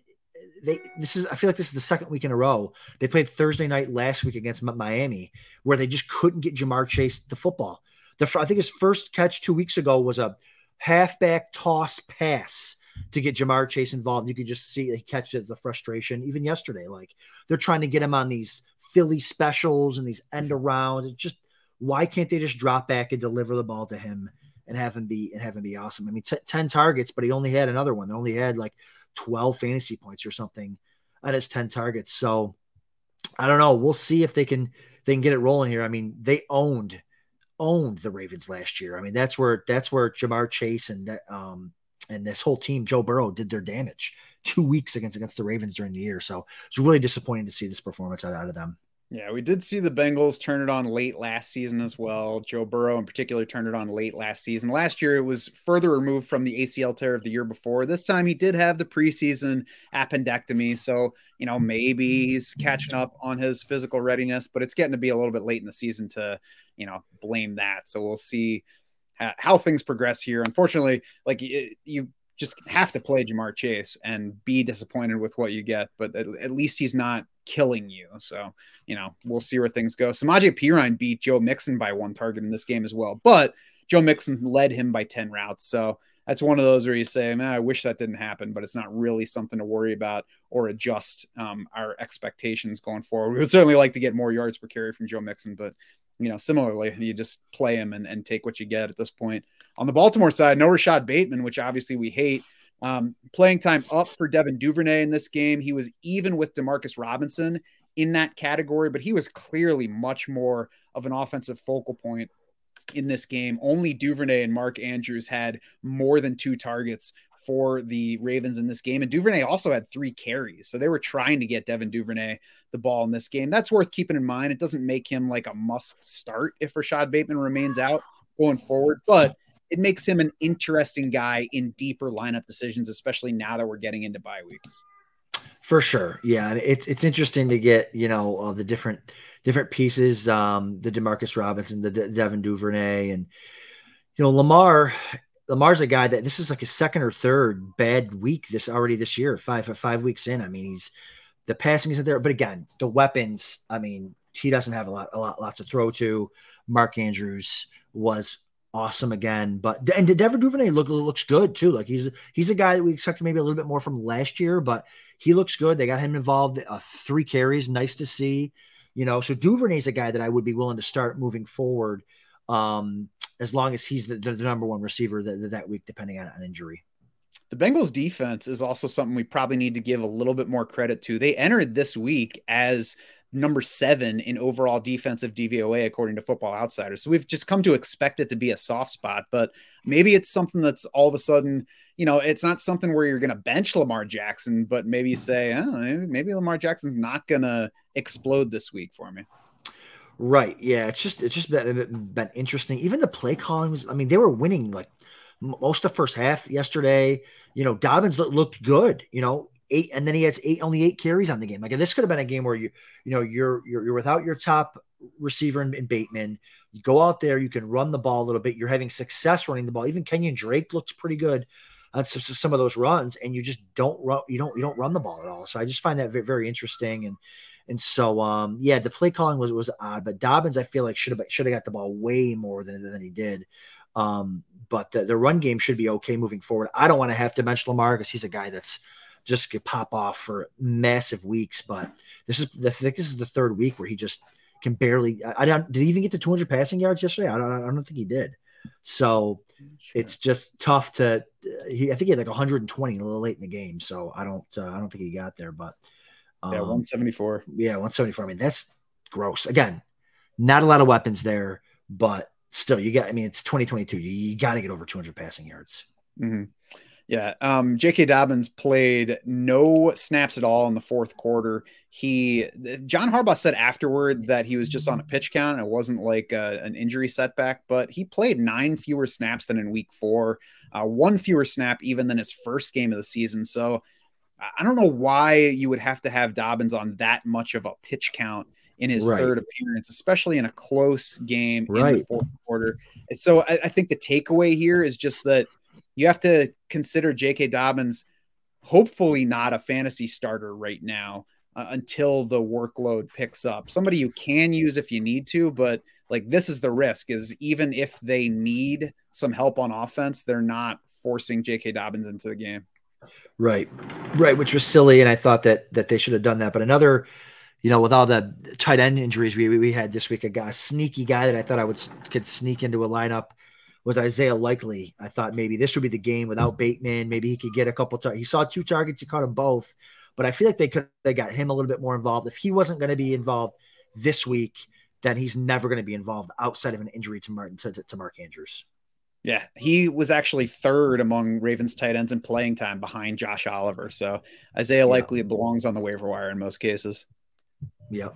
they this is I feel like this is the second week in a row they played Thursday night last week against Miami where they just couldn't get Ja'Marr Chase the football. The I think his first catch two weeks ago was a halfback toss pass to get Ja'Marr Chase involved. You could just see he catches the frustration. Even yesterday, like they're trying to get him on these Philly specials and these end arounds. It's just why can't they just drop back and deliver the ball to him and have him be and have him be awesome? I mean, t- ten targets, but he only had another one. They only had like twelve fantasy points or something at his ten targets. So I don't know. We'll see if they can they can get it rolling here. I mean, they owned owned the Ravens last year. I mean, that's where that's where Ja'Marr Chase and um and this whole team, Joe Burrow, did their damage two weeks against against the Ravens during the year. So it's really disappointing to see this performance out, out of them. Yeah, we did see the Bengals turn it on late last season as well. Joe Burrow, in particular, turned it on late last season. Last year, it was further removed from the ACL tear of the year before. This time, he did have the preseason appendectomy. So, you know, maybe he's catching up on his physical readiness, but it's getting to be a little bit late in the season to, you know, blame that. So we'll see how things progress here. Unfortunately, like you just have to play Ja'Marr Chase and be disappointed with what you get, but at, at, least he's not killing you. So, you know, we'll see where things go. Samaje Perine beat Joe Mixon by one target in this game as well, but Joe Mixon led him by 10 routes. So that's one of those where you say, man, I wish that didn't happen, but it's not really something to worry about or adjust um, our expectations going forward. We would certainly like to get more yards per carry from Joe Mixon, but you know, similarly, you just play him and, and take what you get at this point. On the Baltimore side, no Rashod Bateman, which obviously we hate. Um, playing time up for Devin Duvernay in this game. He was even with Demarcus Robinson in that category, but he was clearly much more of an offensive focal point in this game. Only Duvernay and Mark Andrews had more than two targets for the Ravens in this game. And Duvernay also had three carries. So they were trying to get Devin Duvernay the ball in this game. That's worth keeping in mind. It doesn't make him like a must start if Rashod Bateman remains out going forward, but it makes him an interesting guy in deeper lineup decisions, especially now that we're getting into bye weeks. For sure. Yeah. It's, it's interesting to get, you know, the different, different pieces, um, the Demarcus Robinson, the De- Devin Duvernay and, you know, Lamar, Lamar's a guy that this is like his second or third bad week this already this year, five five weeks in. I mean, he's the passing isn't there, but again, the weapons. I mean, he doesn't have a lot, a lot, lots to throw to. Mark Andrews was awesome again, but and did Devin Duvernay look looks good too. Like he's he's a guy that we expected maybe a little bit more from last year, but he looks good. They got him involved. Uh, three carries, nice to see. You know, so Duvernay's a guy that I would be willing to start moving forward. Um, as long as he's the, the, the number one receiver that, that week, depending on an injury. The Bengals defense is also something we probably need to give a little bit more credit to. They entered this week as number seven in overall defensive DVOA, according to Football Outsiders. So we've just come to expect it to be a soft spot, but maybe it's something that's all of a sudden, you know, it's not something where you're going to bench Lamar Jackson, but maybe hmm. say, oh, maybe Lamar Jackson's not going to explode this week for me. Right. Yeah. It's just it's just been, been interesting. Even the play calling was. I mean, they were winning like most of the first half yesterday. You know, Dobbins looked good. You know, eight, and then he has eight only eight carries on the game. Like this could have been a game where you you know you're you're, you're without your top receiver in, in, Bateman. You go out there, you can run the ball a little bit. You're having success running the ball. Even Kenyan Drake looks pretty good on some, some of those runs, and you just don't run. You don't you don't run the ball at all. So I just find that very, very interesting and. And so, um, yeah, the play calling was was odd, but Dobbins, I feel like should have should have got the ball way more than than he did. Um, but the, the run game should be okay moving forward. I don't want to have to mention Lamar because he's a guy that's just could pop off for massive weeks. But this is think this is the third week where he just can barely. I, I don't. Did he even get to 200 passing yards yesterday? I don't. I don't think he did. So sure. it's just tough to. He, I think he had like 120 a little late in the game. So I don't. Uh, I don't think he got there, but. Um, yeah, 174. Yeah, 174. I mean, that's gross. Again, not a lot of weapons there, but still, you got. I mean, it's 2022. You, you got to get over 200 passing yards. Mm-hmm. Yeah. Um, J.K. Dobbins played no snaps at all in the fourth quarter. He, John Harbaugh said afterward that he was just on a pitch count. It wasn't like a, an injury setback, but he played nine fewer snaps than in week four, uh, one fewer snap even than his first game of the season. So I don't know why you would have to have Dobbins on that much of a pitch count in his right. third appearance, especially in a close game right. in the fourth quarter. And so I, I think the takeaway here is just that you have to consider J.K. Dobbins hopefully not a fantasy starter right now uh, until the workload picks up. Somebody you can use if you need to, but like this is the risk is even if they need some help on offense, they're not forcing J.K. Dobbins into the game. Right, right, which was silly, and I thought that that they should have done that. But another, you know, with all the tight end injuries we we had this week, a guy, a sneaky guy that I thought I would could sneak into a lineup was Isaiah Likely. I thought maybe this would be the game without hmm. Bateman. Maybe he could get a couple. Tar- he saw two targets, he caught them both. But I feel like they could have got him a little bit more involved. If he wasn't going to be involved this week, then he's never going to be involved outside of an injury to Martin to, to Mark Andrews. Yeah, he was actually third among Ravens tight ends in playing time behind Josh Oliver. So Isaiah yeah. likely belongs on the waiver wire in most cases. Yep.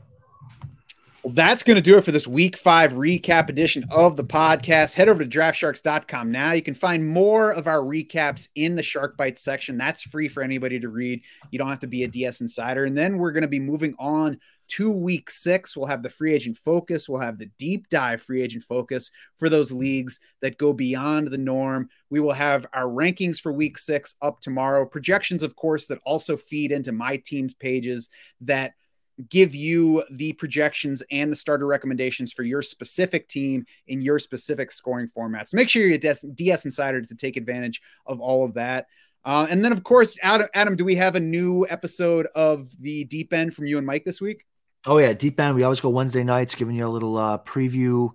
Well, that's going to do it for this week five recap edition of the podcast. Head over to draftsharks.com now. You can find more of our recaps in the Shark Bite section. That's free for anybody to read. You don't have to be a DS insider. And then we're going to be moving on to week six. We'll have the free agent focus. We'll have the deep dive free agent focus for those leagues that go beyond the norm. We will have our rankings for week six up tomorrow. Projections, of course, that also feed into my team's pages that give you the projections and the starter recommendations for your specific team in your specific scoring formats. Make sure you're a DS Insider to take advantage of all of that. Uh, and then, of course, Adam, Adam, do we have a new episode of the Deep End from you and Mike this week? Oh yeah, Deep End. We always go Wednesday nights, giving you a little uh, preview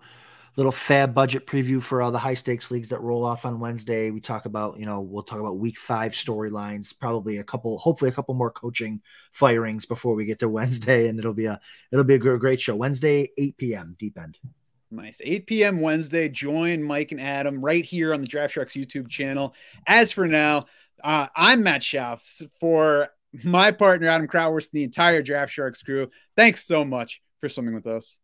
little FAAB budget preview for all the high stakes leagues that roll off on Wednesday. We talk about, you know, we'll talk about week five storylines, probably a couple, hopefully a couple more coaching firings before we get to Wednesday. And it'll be a, it'll be a great show. Wednesday, 8 p.m. deep end. Nice. 8 p.m. Wednesday. Join Mike and Adam right here on the Draft Sharks YouTube channel. As for now, uh, I'm Matt Schauf for my partner, Adam Krautwurst, and the entire Draft Sharks crew. Thanks so much for swimming with us.